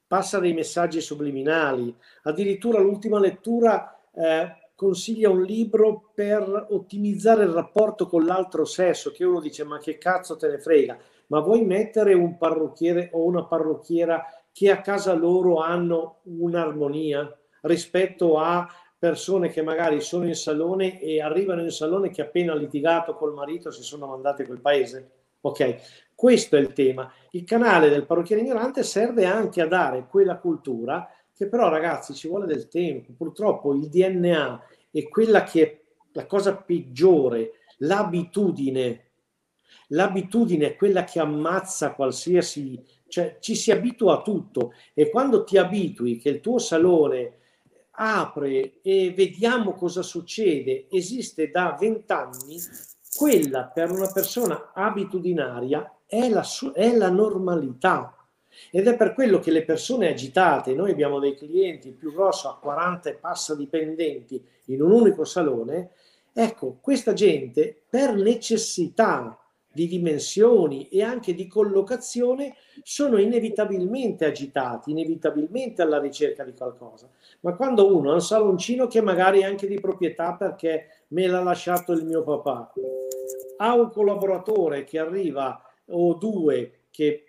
passa dei messaggi subliminali, addirittura l'ultima lettura eh, consiglia un libro per ottimizzare il rapporto con l'altro sesso, che uno dice ma che cazzo te ne frega, ma vuoi mettere un parrucchiere o una parrucchiera che a casa loro hanno un'armonia rispetto a persone che magari sono in salone e arrivano in salone che appena litigato col marito si sono mandati a quel paese? Ok, Questo è il tema. Il canale del parrucchiere ignorante serve anche a dare quella cultura che però ragazzi ci vuole del tempo. Purtroppo il DNA è quella che è la cosa peggiore, l'abitudine. L'abitudine è quella che ammazza qualsiasi, cioè ci si abitua a tutto e quando ti abitui che il tuo salone apre e vediamo cosa succede, esiste da vent'anni, quella per una persona abitudinaria è la, è la normalità. Ed è per quello che le persone agitate, noi abbiamo dei clienti, il più grosso a 40 e passa dipendenti in un unico salone, ecco, questa gente per necessità di dimensioni e anche di collocazione sono inevitabilmente agitati, inevitabilmente alla ricerca di qualcosa. Ma quando uno ha un saloncino che magari è anche di proprietà perché me l'ha lasciato il mio papà, ha un collaboratore che arriva o due che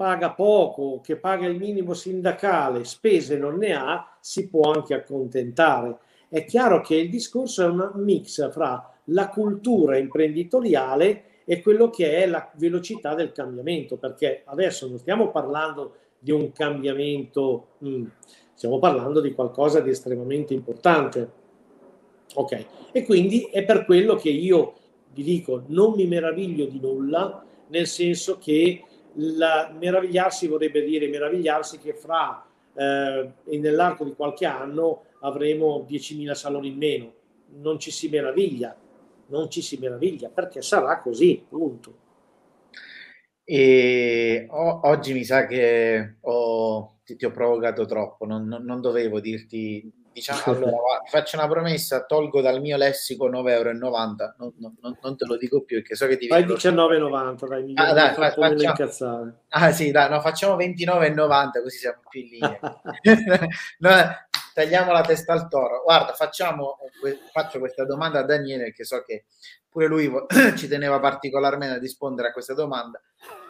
paga poco, che paga il minimo sindacale, spese non ne ha, si può anche accontentare. È chiaro che il discorso è un mix fra la cultura imprenditoriale e quello che è la velocità del cambiamento, perché adesso non stiamo parlando di un cambiamento, mm, stiamo parlando di qualcosa di estremamente importante. Ok, e quindi è per quello che io vi dico, non mi meraviglio di nulla, nel senso che la, meravigliarsi vorrebbe dire meravigliarsi che fra eh, e nell'arco di qualche anno avremo 10.000 saloni in meno. Non ci si meraviglia, non ci si meraviglia perché sarà così, punto. E o, oggi mi sa che ho, ti, ti, ho provocato troppo, non, non, non dovevo dirti Diciamo, allora, faccio una promessa, tolgo dal mio lessico 9,90 euro, non, non, non, te lo dico più perché so che ti Vai 19,90, dai, mi ah, dai, fa, facciamo, ah sì, dai, no, facciamo 29,90 così siamo più in linea. *laughs* no, tagliamo la testa al toro. Guarda, facciamo, faccio questa domanda a Daniele che so che pure lui *coughs* ci teneva particolarmente a rispondere a questa domanda.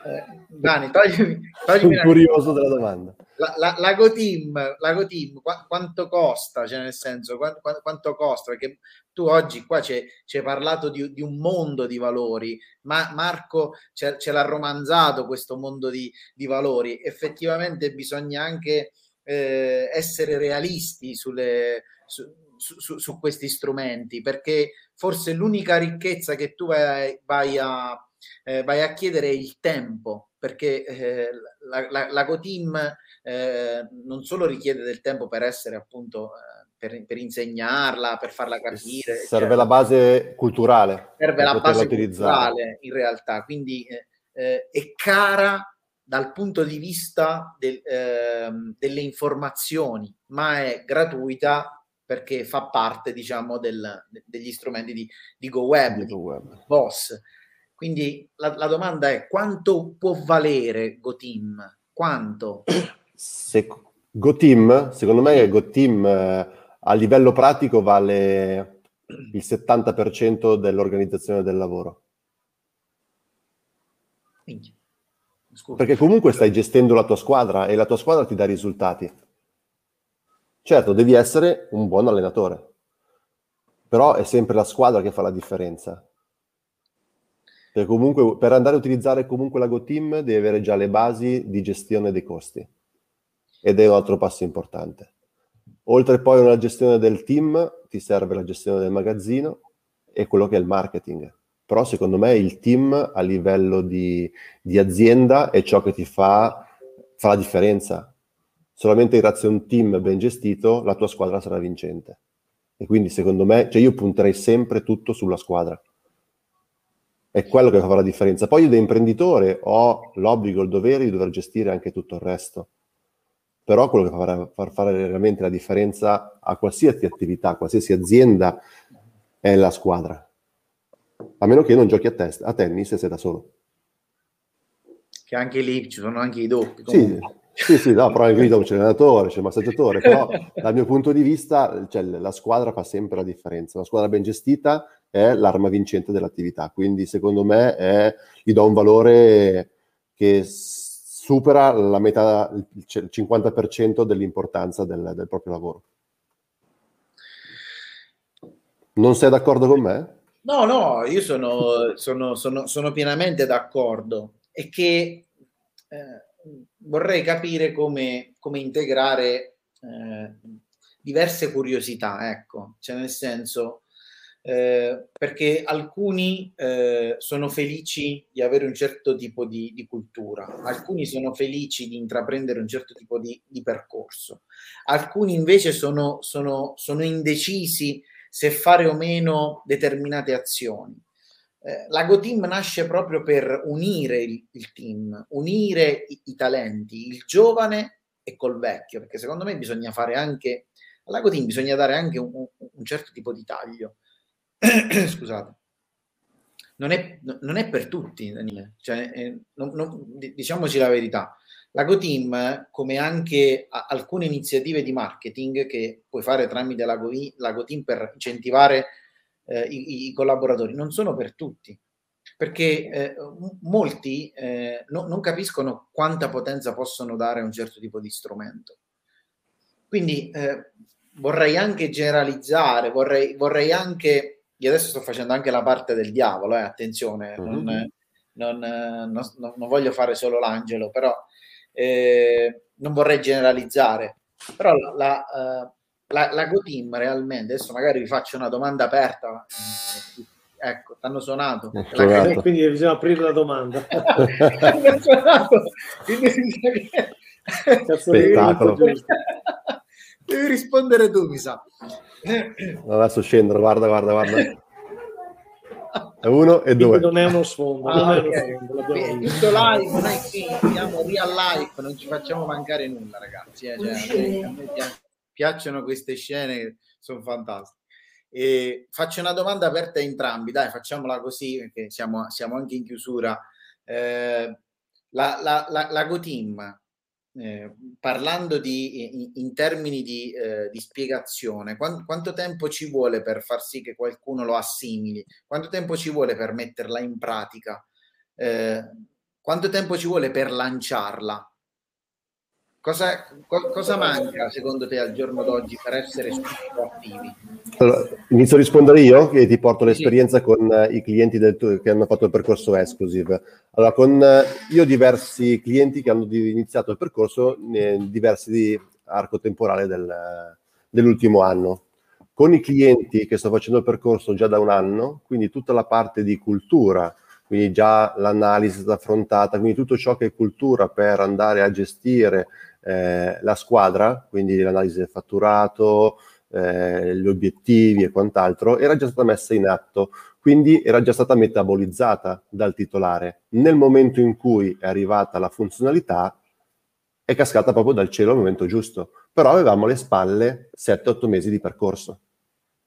Eh, Dani, toglimi, toglimi Sono curioso della domanda. La, la, la GoTeam, la GoTeam qu- quanto costa? Cioè, nel senso, qu- quanto costa? Perché tu oggi qua ci hai parlato di, di, un mondo di valori, ma Marco ce, ce l'ha romanzato questo mondo di, di valori. Effettivamente bisogna anche eh, essere realisti sulle, su, su, su, questi strumenti, perché forse l'unica ricchezza che tu vai, vai a eh, vai a chiedere il tempo, perché eh, la, la, la GoTeam eh, non solo richiede del tempo per essere appunto eh, per, per, insegnarla, per farla capire. Serve cioè, la base culturale. Serve la base culturale in realtà, quindi eh, eh, è cara dal punto di vista del, ehm, delle informazioni, ma è gratuita perché fa parte, diciamo, del, degli strumenti di, di GoWeb, Go Web. Boss. Quindi la, la, domanda è quanto può valere GoTeam? Quanto? Se, GoTeam, secondo me GoTeam eh, a livello pratico vale il 70% dell'organizzazione del lavoro. Perché comunque stai gestendo la tua squadra e la tua squadra ti dà risultati. Certo, devi essere un buon allenatore, però è sempre la squadra che fa la differenza. Per, comunque, per andare a utilizzare comunque la GoTeam devi avere già le basi di gestione dei costi ed è un altro passo importante. Oltre poi alla gestione del team, ti serve la gestione del magazzino e quello che è il marketing. Però secondo me il team a livello di, di azienda è ciò che ti fa, fa la differenza. Solamente grazie a un team ben gestito la tua squadra sarà vincente. E quindi secondo me, cioè io punterei sempre tutto sulla squadra è quello che fa la differenza. Poi io da imprenditore ho l'obbligo, il dovere di dover gestire anche tutto il resto. Però quello che fa far fare veramente la differenza a qualsiasi attività, a qualsiasi azienda, è la squadra. A meno che non giochi a, test, a tennis e sei da solo. Che anche lì ci sono anche i doppi. Sì, sì, sì, no, però anche lì c'è l'allenatore, c'è il massaggiatore, però dal mio punto di vista cioè, la squadra fa sempre la differenza. Una squadra ben gestita è l'arma vincente dell'attività. Quindi secondo me è, gli do un valore che supera la metà, il 50% dell'importanza del, del proprio lavoro. Non sei d'accordo con me? No, no, io sono, sono, sono, sono pienamente d'accordo. e che eh, vorrei capire come, come integrare eh, diverse curiosità, ecco, cioè nel senso, eh, perché alcuni eh, sono felici di avere un certo tipo di, di, cultura, alcuni sono felici di intraprendere un certo tipo di, di percorso, alcuni invece sono, sono, sono, indecisi se fare o meno determinate azioni. Eh, la GoTeam nasce proprio per unire il, il team, unire i, i talenti, il giovane e col vecchio, perché secondo me bisogna fare anche, alla GoTeam bisogna dare anche un, un certo tipo di taglio *clears throat* scusate, non è, non è, per tutti, Daniele. Cioè, eh, non, non, diciamoci la verità. La GoTeam, come anche alcune iniziative di marketing che puoi fare tramite la, Go, la GoTeam per incentivare eh, i, i, collaboratori, non sono per tutti. Perché eh, molti eh, no, non capiscono quanta potenza possono dare a un certo tipo di strumento. Quindi eh, vorrei anche generalizzare, vorrei, vorrei anche io adesso sto facendo anche la parte del diavolo, eh, attenzione, mm-hmm. non, non, non, non, voglio fare solo l'angelo, però eh, non vorrei generalizzare. Però la, la, uh, la, la GoTeam realmente, adesso magari vi faccio una domanda aperta, ecco, ti hanno suonato. La, quindi bisogna aprire la domanda. *laughs* Spettacolo. Devi rispondere tu, mi sa. Adesso scendono, guarda, guarda, guarda. È uno e due. Non è uno sfondo. Ah, non okay. è uno sfondo tutto live, noi qui siamo real life, non ci facciamo mancare nulla, ragazzi. Eh. Cioè, a me piacciono queste scene, sono fantastiche. E faccio una domanda aperta a entrambi, dai, facciamola così perché siamo, siamo anche in chiusura. Eh, la, la, la, la Go Team eh, parlando di, in, in termini di, eh, di spiegazione, quant, quanto tempo ci vuole per far sì che qualcuno lo assimili? Quanto tempo ci vuole per metterla in pratica? Eh, quanto tempo ci vuole per lanciarla? Cosa, co- cosa, manca secondo te al giorno d'oggi per essere subito attivi? Allora, inizio a rispondere io che ti porto l'esperienza sì. con uh, i clienti del, che hanno fatto il percorso Exclusive. Allora, con uh, io ho diversi clienti che hanno iniziato il percorso in diversi di arco temporale del, dell'ultimo anno. Con i clienti che sto facendo il percorso già da un anno, quindi tutta la parte di cultura, quindi già l'analisi è stata affrontata, quindi tutto ciò che è cultura per andare a gestire eh, la squadra, quindi l'analisi del fatturato, eh, gli obiettivi e quant'altro, era già stata messa in atto, quindi era già stata metabolizzata dal titolare. Nel momento in cui è arrivata la funzionalità, è cascata proprio dal cielo al momento giusto, però avevamo alle spalle 7-8 mesi di percorso.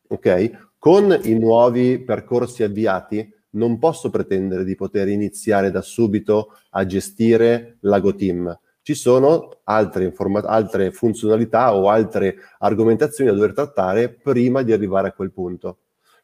Ok? Con i nuovi percorsi avviati non posso pretendere di poter iniziare da subito a gestire l'Ago Team ci sono altre, informa- altre funzionalità o altre argomentazioni da dover trattare prima di arrivare a quel punto.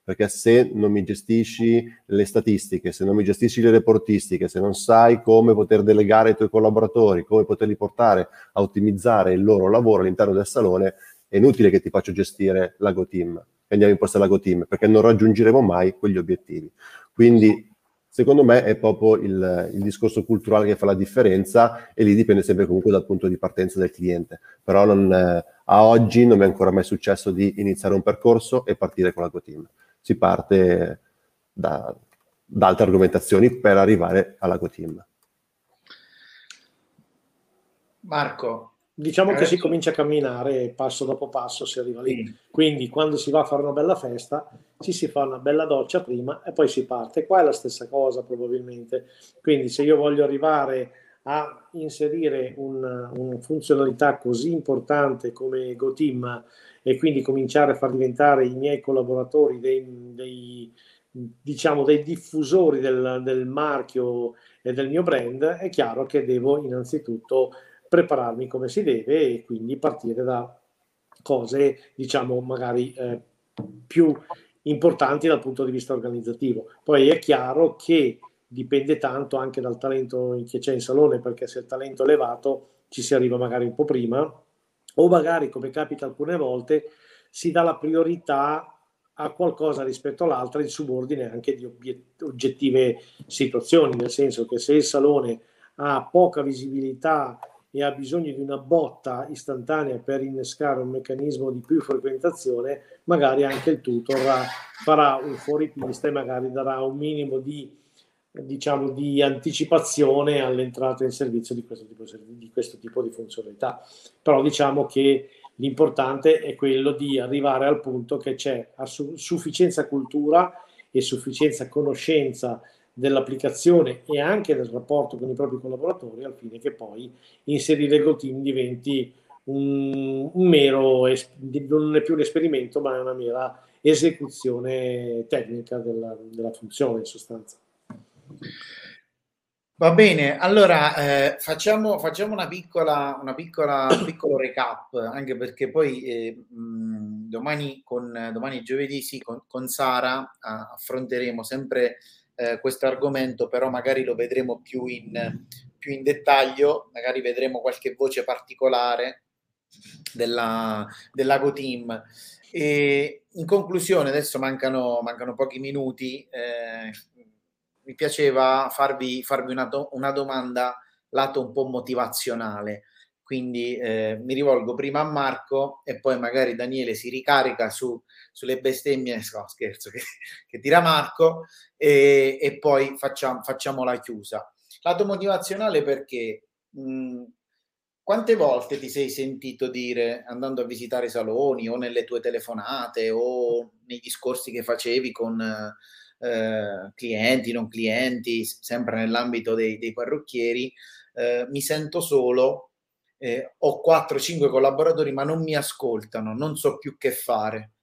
Perché se non mi gestisci le statistiche, se non mi gestisci le reportistiche, se non sai come poter delegare i tuoi collaboratori, come poterli portare a ottimizzare il loro lavoro all'interno del salone, è inutile che ti faccio gestire la GoTeam, andiamo in posto alla GoTeam, perché non raggiungeremo mai quegli obiettivi. Quindi secondo me è proprio il, il, discorso culturale che fa la differenza e lì dipende sempre comunque dal punto di partenza del cliente. Però non, eh, a oggi non mi è ancora mai successo di iniziare un percorso e partire con la GoTeam. Si parte da, da altre argomentazioni per arrivare alla GoTeam. Marco, diciamo che si comincia a camminare passo dopo passo si arriva lì. Sì. Quindi quando si va a fare una bella festa ci si fa una bella doccia prima e poi si parte. Qua è la stessa cosa probabilmente. Quindi se io voglio arrivare a inserire una, una funzionalità così importante come GoTeam e quindi cominciare a far diventare i miei collaboratori dei, dei diciamo dei diffusori del, del marchio e del mio brand, è chiaro che devo innanzitutto prepararmi come si deve e quindi partire da cose, diciamo, magari eh, più importanti dal punto di vista organizzativo. Poi è chiaro che dipende tanto anche dal talento che c'è in salone, perché se il talento è elevato ci si arriva magari un po' prima, o magari, come capita alcune volte, si dà la priorità ha qualcosa rispetto all'altra in subordine anche di obiet- oggettive situazioni, nel senso che se il salone ha poca visibilità e ha bisogno di una botta istantanea per innescare un meccanismo di più frequentazione, magari anche il tutor farà un fuoripista e magari darà un minimo di, diciamo, di anticipazione all'entrata in servizio di questo, tipo, di questo tipo di funzionalità. Però diciamo che L'importante è quello di arrivare al punto che c'è sufficienza cultura e sufficienza conoscenza dell'applicazione e anche del rapporto con i propri collaboratori al fine che poi inserire GoTeam diventi un, un mero, non è più un esperimento ma è una mera esecuzione tecnica della, della funzione in sostanza. Va bene, allora eh, facciamo, facciamo, una piccola, una piccola piccolo recap, anche perché poi eh, mh, domani, con, domani giovedì sì, con, con Sara ah, affronteremo sempre eh, questo argomento, però magari lo vedremo più in, più in dettaglio, magari vedremo qualche voce particolare della, della GoTeam. E in conclusione, adesso mancano, mancano pochi minuti, eh, mi piaceva farvi, farvi una, do, una, domanda lato un po' motivazionale. Quindi eh, mi rivolgo prima a Marco e poi magari Daniele si ricarica su, sulle bestemmie, *laughs* no, scherzo, che, che tira Marco e, e poi facciamo, facciamo, la chiusa. Lato motivazionale perché mh, quante volte ti sei sentito dire andando a visitare i saloni o nelle tue telefonate o nei discorsi che facevi con eh, clienti, non clienti, sempre nell'ambito dei, dei parrucchieri, eh, mi sento solo, eh, ho 4-5 collaboratori ma non mi ascoltano, non so più che fare.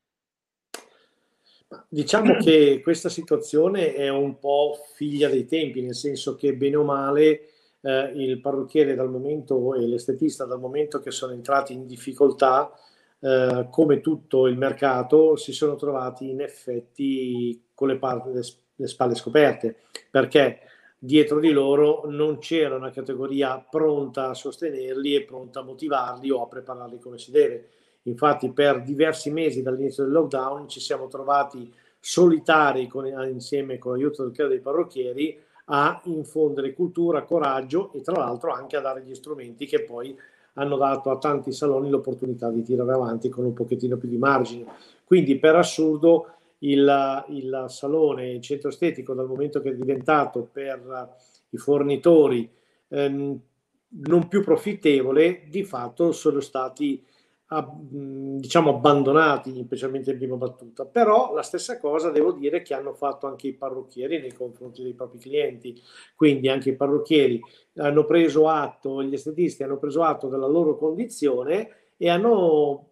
Diciamo che questa situazione è un po' figlia dei tempi, nel senso che bene o male eh, il parrucchiere dal momento e l'estetista dal momento che sono entrati in difficoltà eh, come tutto il mercato, si sono trovati in effetti con le, le, le spalle scoperte, perché dietro di loro non c'era una categoria pronta a sostenerli e pronta a motivarli o a prepararli come si deve. Infatti per diversi mesi dall'inizio del lockdown ci siamo trovati solitari con, insieme con l'aiuto del credo dei parrocchieri a infondere cultura, coraggio e tra l'altro anche a dare gli strumenti che poi hanno dato a tanti saloni l'opportunità di tirare avanti con un pochettino più di margine. Quindi per assurdo il, il salone, il centro estetico, dal momento che è diventato per i fornitori ehm, non più profittevole, di fatto sono stati diciamo abbandonati, specialmente in prima battuta. Però la stessa cosa devo dire che hanno fatto anche i parrucchieri nei confronti dei propri clienti. Quindi anche i parrucchieri hanno preso atto, gli estetisti hanno preso atto della loro condizione e hanno,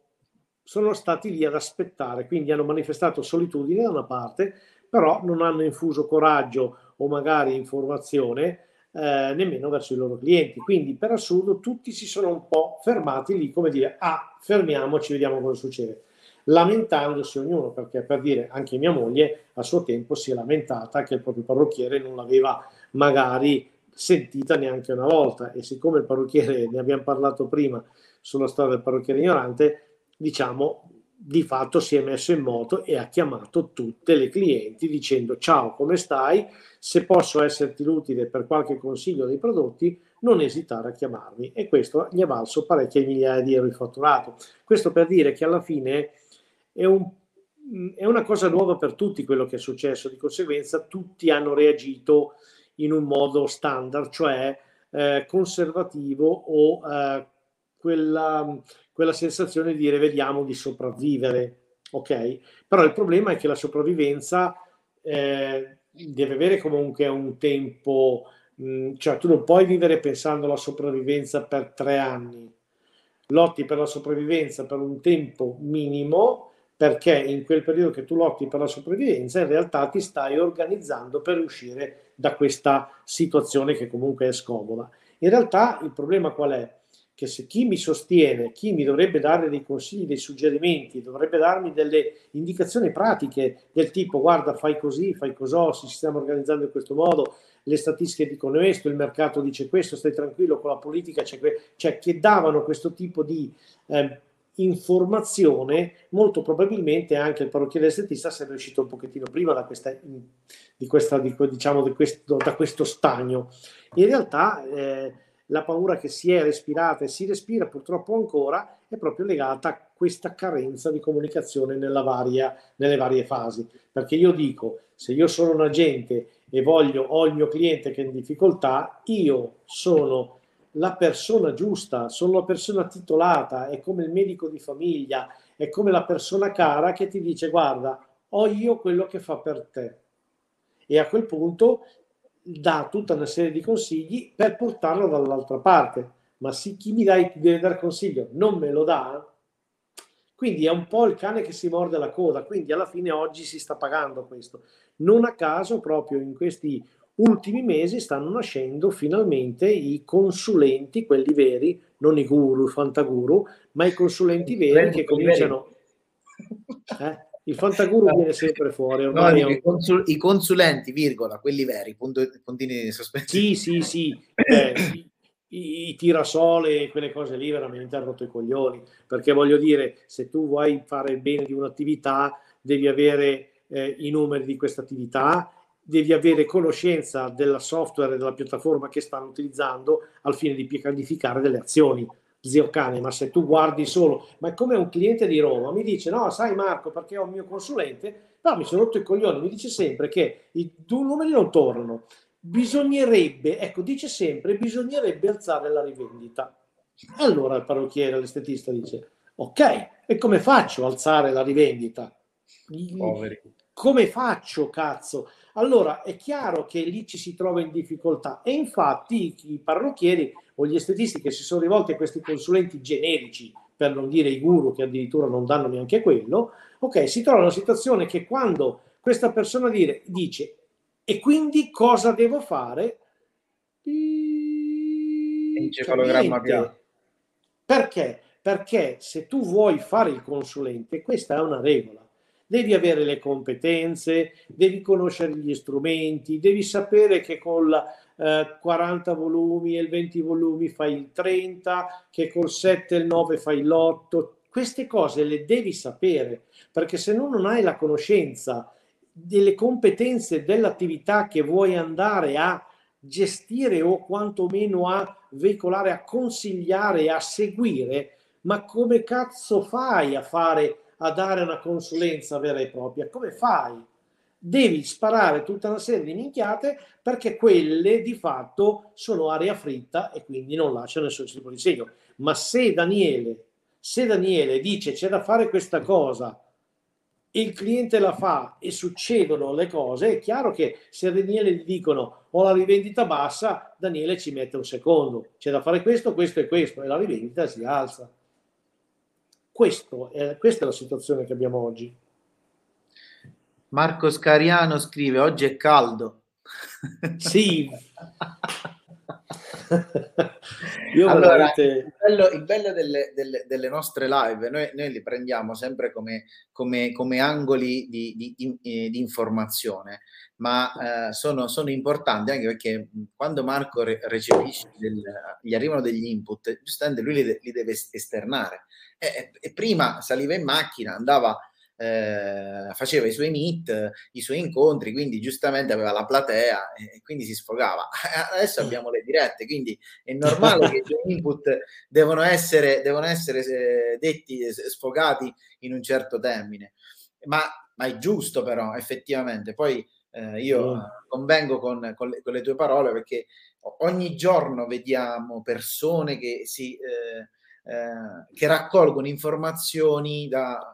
sono stati lì ad aspettare. Quindi hanno manifestato solitudine da una parte, però non hanno infuso coraggio o magari informazione eh, nemmeno verso i loro clienti. Quindi per assurdo tutti si sono un po' fermati lì come dire ah fermiamoci, vediamo cosa succede. Lamentandosi ognuno, perché per dire anche mia moglie a suo tempo si è lamentata che il proprio parrucchiere non l'aveva magari sentita neanche una volta e siccome il parrucchiere, ne abbiamo parlato prima sulla storia del parrucchiere ignorante, diciamo di fatto si è messo in moto e ha chiamato tutte le clienti dicendo ciao come stai? Se posso esserti utile per qualche consiglio dei prodotti non esitare a chiamarmi. E questo gli è valso parecchie migliaia di euro di fatturato. Questo per dire che alla fine è, un, è una cosa nuova per tutti quello che è successo. Di conseguenza tutti hanno reagito in un modo standard cioè eh, conservativo o eh, quella quella sensazione di dire vediamo di sopravvivere, ok? Però il problema è che la sopravvivenza eh, deve avere comunque un tempo, mh, mm, cioè tu non puoi vivere pensando alla sopravvivenza per tre anni, lotti per la sopravvivenza per un tempo minimo perché in quel periodo che tu lotti per la sopravvivenza in realtà ti stai organizzando per uscire da questa situazione che comunque è scomoda. In realtà il problema qual è? Che se chi mi sostiene, chi mi dovrebbe dare dei consigli, dei suggerimenti, dovrebbe darmi delle indicazioni pratiche del tipo guarda fai così, fai cos'ho, si stiamo organizzando in questo modo, le statistiche dicono questo, il mercato dice questo, stai tranquillo con la politica, c'è que-", cioè che davano questo tipo di eh, informazione, molto probabilmente anche il parrucchiere estetista sarebbe uscito un pochettino prima da, questa, di questa, di, diciamo, di questo, da questo stagno. In realtà eh, la paura che si è respirata e si respira purtroppo ancora è proprio legata a questa carenza di comunicazione varia, nelle varie fasi. Perché io dico, se io sono un agente e voglio, ho il mio cliente che è in difficoltà, io sono la persona giusta, sono la persona titolata, è come il medico di famiglia, è come la persona cara che ti dice guarda, ho io quello che fa per te. E a quel punto dà tutta una serie di consigli per portarlo dall'altra parte. Ma se chi mi dai, deve dare consiglio non me lo dà, quindi è un po' il cane che si morde la coda, quindi alla fine oggi si sta pagando questo. Non a caso proprio in questi ultimi mesi stanno nascendo finalmente i consulenti, quelli veri, non i guru, i fantaguru, ma i consulenti veri che cominciano... Eh? Il fantaguru viene sempre fuori. No, un... i, consul- i, consulenti, virgola, quelli veri, punto, puntini di sospensione. Sì, sì, sì. Eh, i, i tirasole, quelle cose lì veramente hanno rotto i coglioni. Perché voglio dire, se tu vuoi fare il bene di un'attività, devi avere eh, i numeri di questa attività devi avere conoscenza del software e della piattaforma che stanno utilizzando al fine di pianificare delle azioni. Zio cane, ma se tu guardi solo, ma è come un cliente di Roma mi dice: No, sai Marco, perché ho il mio consulente, no, mi sono rotto i coglioni. Mi dice sempre che i due numeri non tornano. Bisognerebbe, ecco, dice sempre: bisognerebbe alzare la rivendita. Allora il parrucchiere, l'estetista dice: Ok, e come faccio a alzare la rivendita? Poveri. Come faccio, cazzo? Allora è chiaro che lì ci si trova in difficoltà e infatti i parrucchieri o gli estetisti che si sono rivolti a questi consulenti generici, per non dire i guru che addirittura non danno neanche quello, ok, si trova in una situazione che quando questa persona dire, dice e quindi cosa devo fare? Encefalogramma piano. Perché? Perché se tu vuoi fare il consulente, questa è una regola devi avere le competenze, devi conoscere gli strumenti, devi sapere che con la, eh, 40 volumi e il 20 volumi fai il 30, che col 7 e il 9 fai l'8. Queste cose le devi sapere, perché se no non hai la conoscenza delle competenze dell'attività che vuoi andare a gestire o quantomeno a veicolare, a consigliare, a seguire, ma come cazzo fai a fare a dare una consulenza vera e propria. Come fai? Devi sparare tutta una serie di minchiate perché quelle di fatto sono aria fritta e quindi non lasciano nessun tipo di segno. Ma se Daniele, se Daniele dice c'è da fare questa cosa, il cliente la fa e succedono le cose, è chiaro che se Daniele gli dicono ho la rivendita bassa, Daniele ci mette un secondo, c'è da fare questo, questo e questo e la rivendita si alza. Questo è, questa è la situazione che abbiamo oggi. Marco Scariano scrive: Oggi è caldo. Sì. *laughs* *laughs* Io allora, veramente... il bello, il bello delle, delle, delle, nostre live, noi, noi, li prendiamo sempre come, come, come angoli di, di, di, eh, di, informazione, ma eh, sono, sono, importanti anche perché quando Marco re, recepisce, del, gli arrivano degli input, giustamente lui li, li deve esternare. E, e prima saliva in macchina, andava, eh, faceva i suoi meet, i suoi incontri, quindi giustamente aveva la platea e, quindi si sfogava. *laughs* Adesso abbiamo le dirette, quindi è normale che i suoi input devono essere, devono essere eh, detti, sfogati in un certo termine. Ma, ma è giusto però, effettivamente. Poi eh, io mm. convengo con, con, le, con, le, tue parole perché ogni giorno vediamo persone che si... Eh, eh, che raccolgono informazioni da,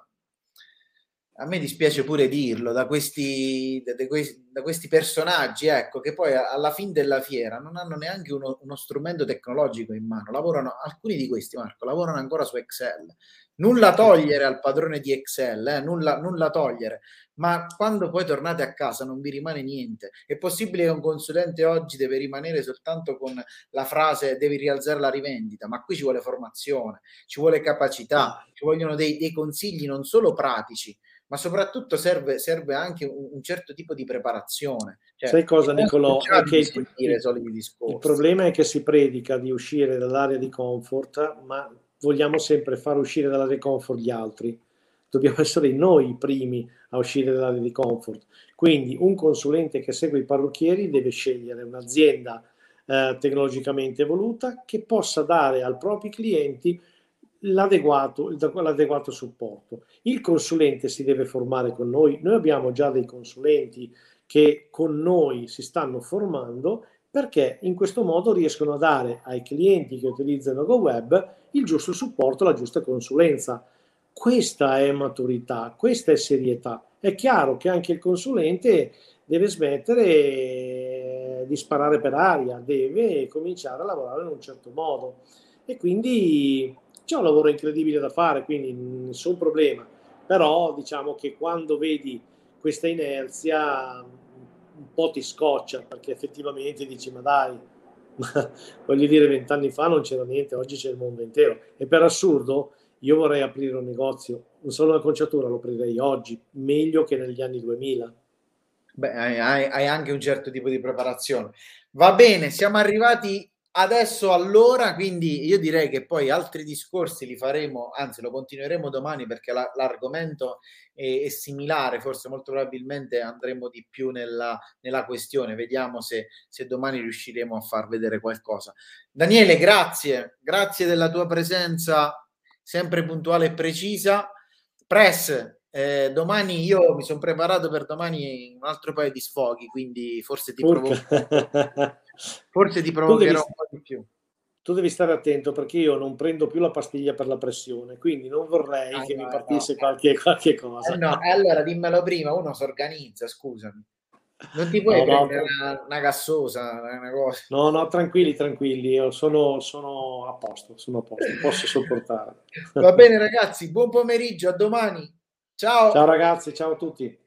a me dispiace pure dirlo, da questi, da, da questi personaggi, ecco, che poi alla fine della fiera non hanno neanche uno, uno, strumento tecnologico in mano. Lavorano, alcuni di questi, Marco, lavorano ancora su Excel. Nulla togliere al padrone di Excel, eh, nulla, nulla togliere, ma quando poi tornate a casa non vi rimane niente. È possibile che un consulente oggi deve rimanere soltanto con la frase devi rialzare la rivendita, ma qui ci vuole formazione, ci vuole capacità, ci vogliono dei, dei consigli non solo pratici, ma soprattutto serve, serve anche un, un, certo tipo di preparazione. Cioè, Sai cosa, Nicolò? Che il, il, il problema è che si predica di uscire dall'area di comfort, ma vogliamo sempre far uscire dall'area di comfort gli altri. Dobbiamo *laughs* essere noi i primi a uscire dall'area di comfort. Quindi un consulente che segue i parrucchieri deve scegliere un'azienda eh, tecnologicamente evoluta che possa dare ai propri clienti l'adeguato, l'adeguato supporto. Il consulente si deve formare con noi. Noi abbiamo già dei consulenti che con noi si stanno formando perché in questo modo riescono a dare ai clienti che utilizzano GoWeb il giusto supporto, la giusta consulenza. Questa è maturità, questa è serietà. È chiaro che anche il consulente deve smettere di sparare per aria, deve cominciare a lavorare in un certo modo. E quindi c'è un lavoro incredibile da fare, quindi nessun problema. Però diciamo che quando vedi questa inerzia un po' ti scoccia perché effettivamente dici ma dai, ma, *laughs* voglio dire vent'anni fa non c'era niente, oggi c'è il mondo intero e per assurdo io vorrei aprire un negozio, un solo una conciatura lo aprirei oggi, meglio che negli anni 2000. Beh, hai, hai anche un certo tipo di preparazione. Va bene, siamo arrivati adesso allora, quindi io direi che poi altri discorsi li faremo, anzi lo continueremo domani perché la, l'argomento è, è, similare, forse molto probabilmente andremo di più nella, nella questione, vediamo se, se, domani riusciremo a far vedere qualcosa. Daniele, grazie, grazie della tua presenza sempre puntuale e precisa. Press, eh, domani io mi sono preparato per domani un altro paio di sfoghi, quindi forse ti provo... *laughs* Forse ti provocherò un po' di più. Tu devi stare attento perché io non prendo più la pastiglia per la pressione, quindi non vorrei ah, che no, mi partisse no. qualche, *laughs* qualche, cosa. Eh no, allora dimmelo prima, uno si organizza, scusami. Non ti puoi no, prendere no, una, una, gassosa, una cosa. No, no, tranquilli, tranquilli, io sono, sono a posto, sono a posto, posso sopportare. Va bene ragazzi, buon pomeriggio, a domani. Ciao. Ciao ragazzi, ciao a tutti.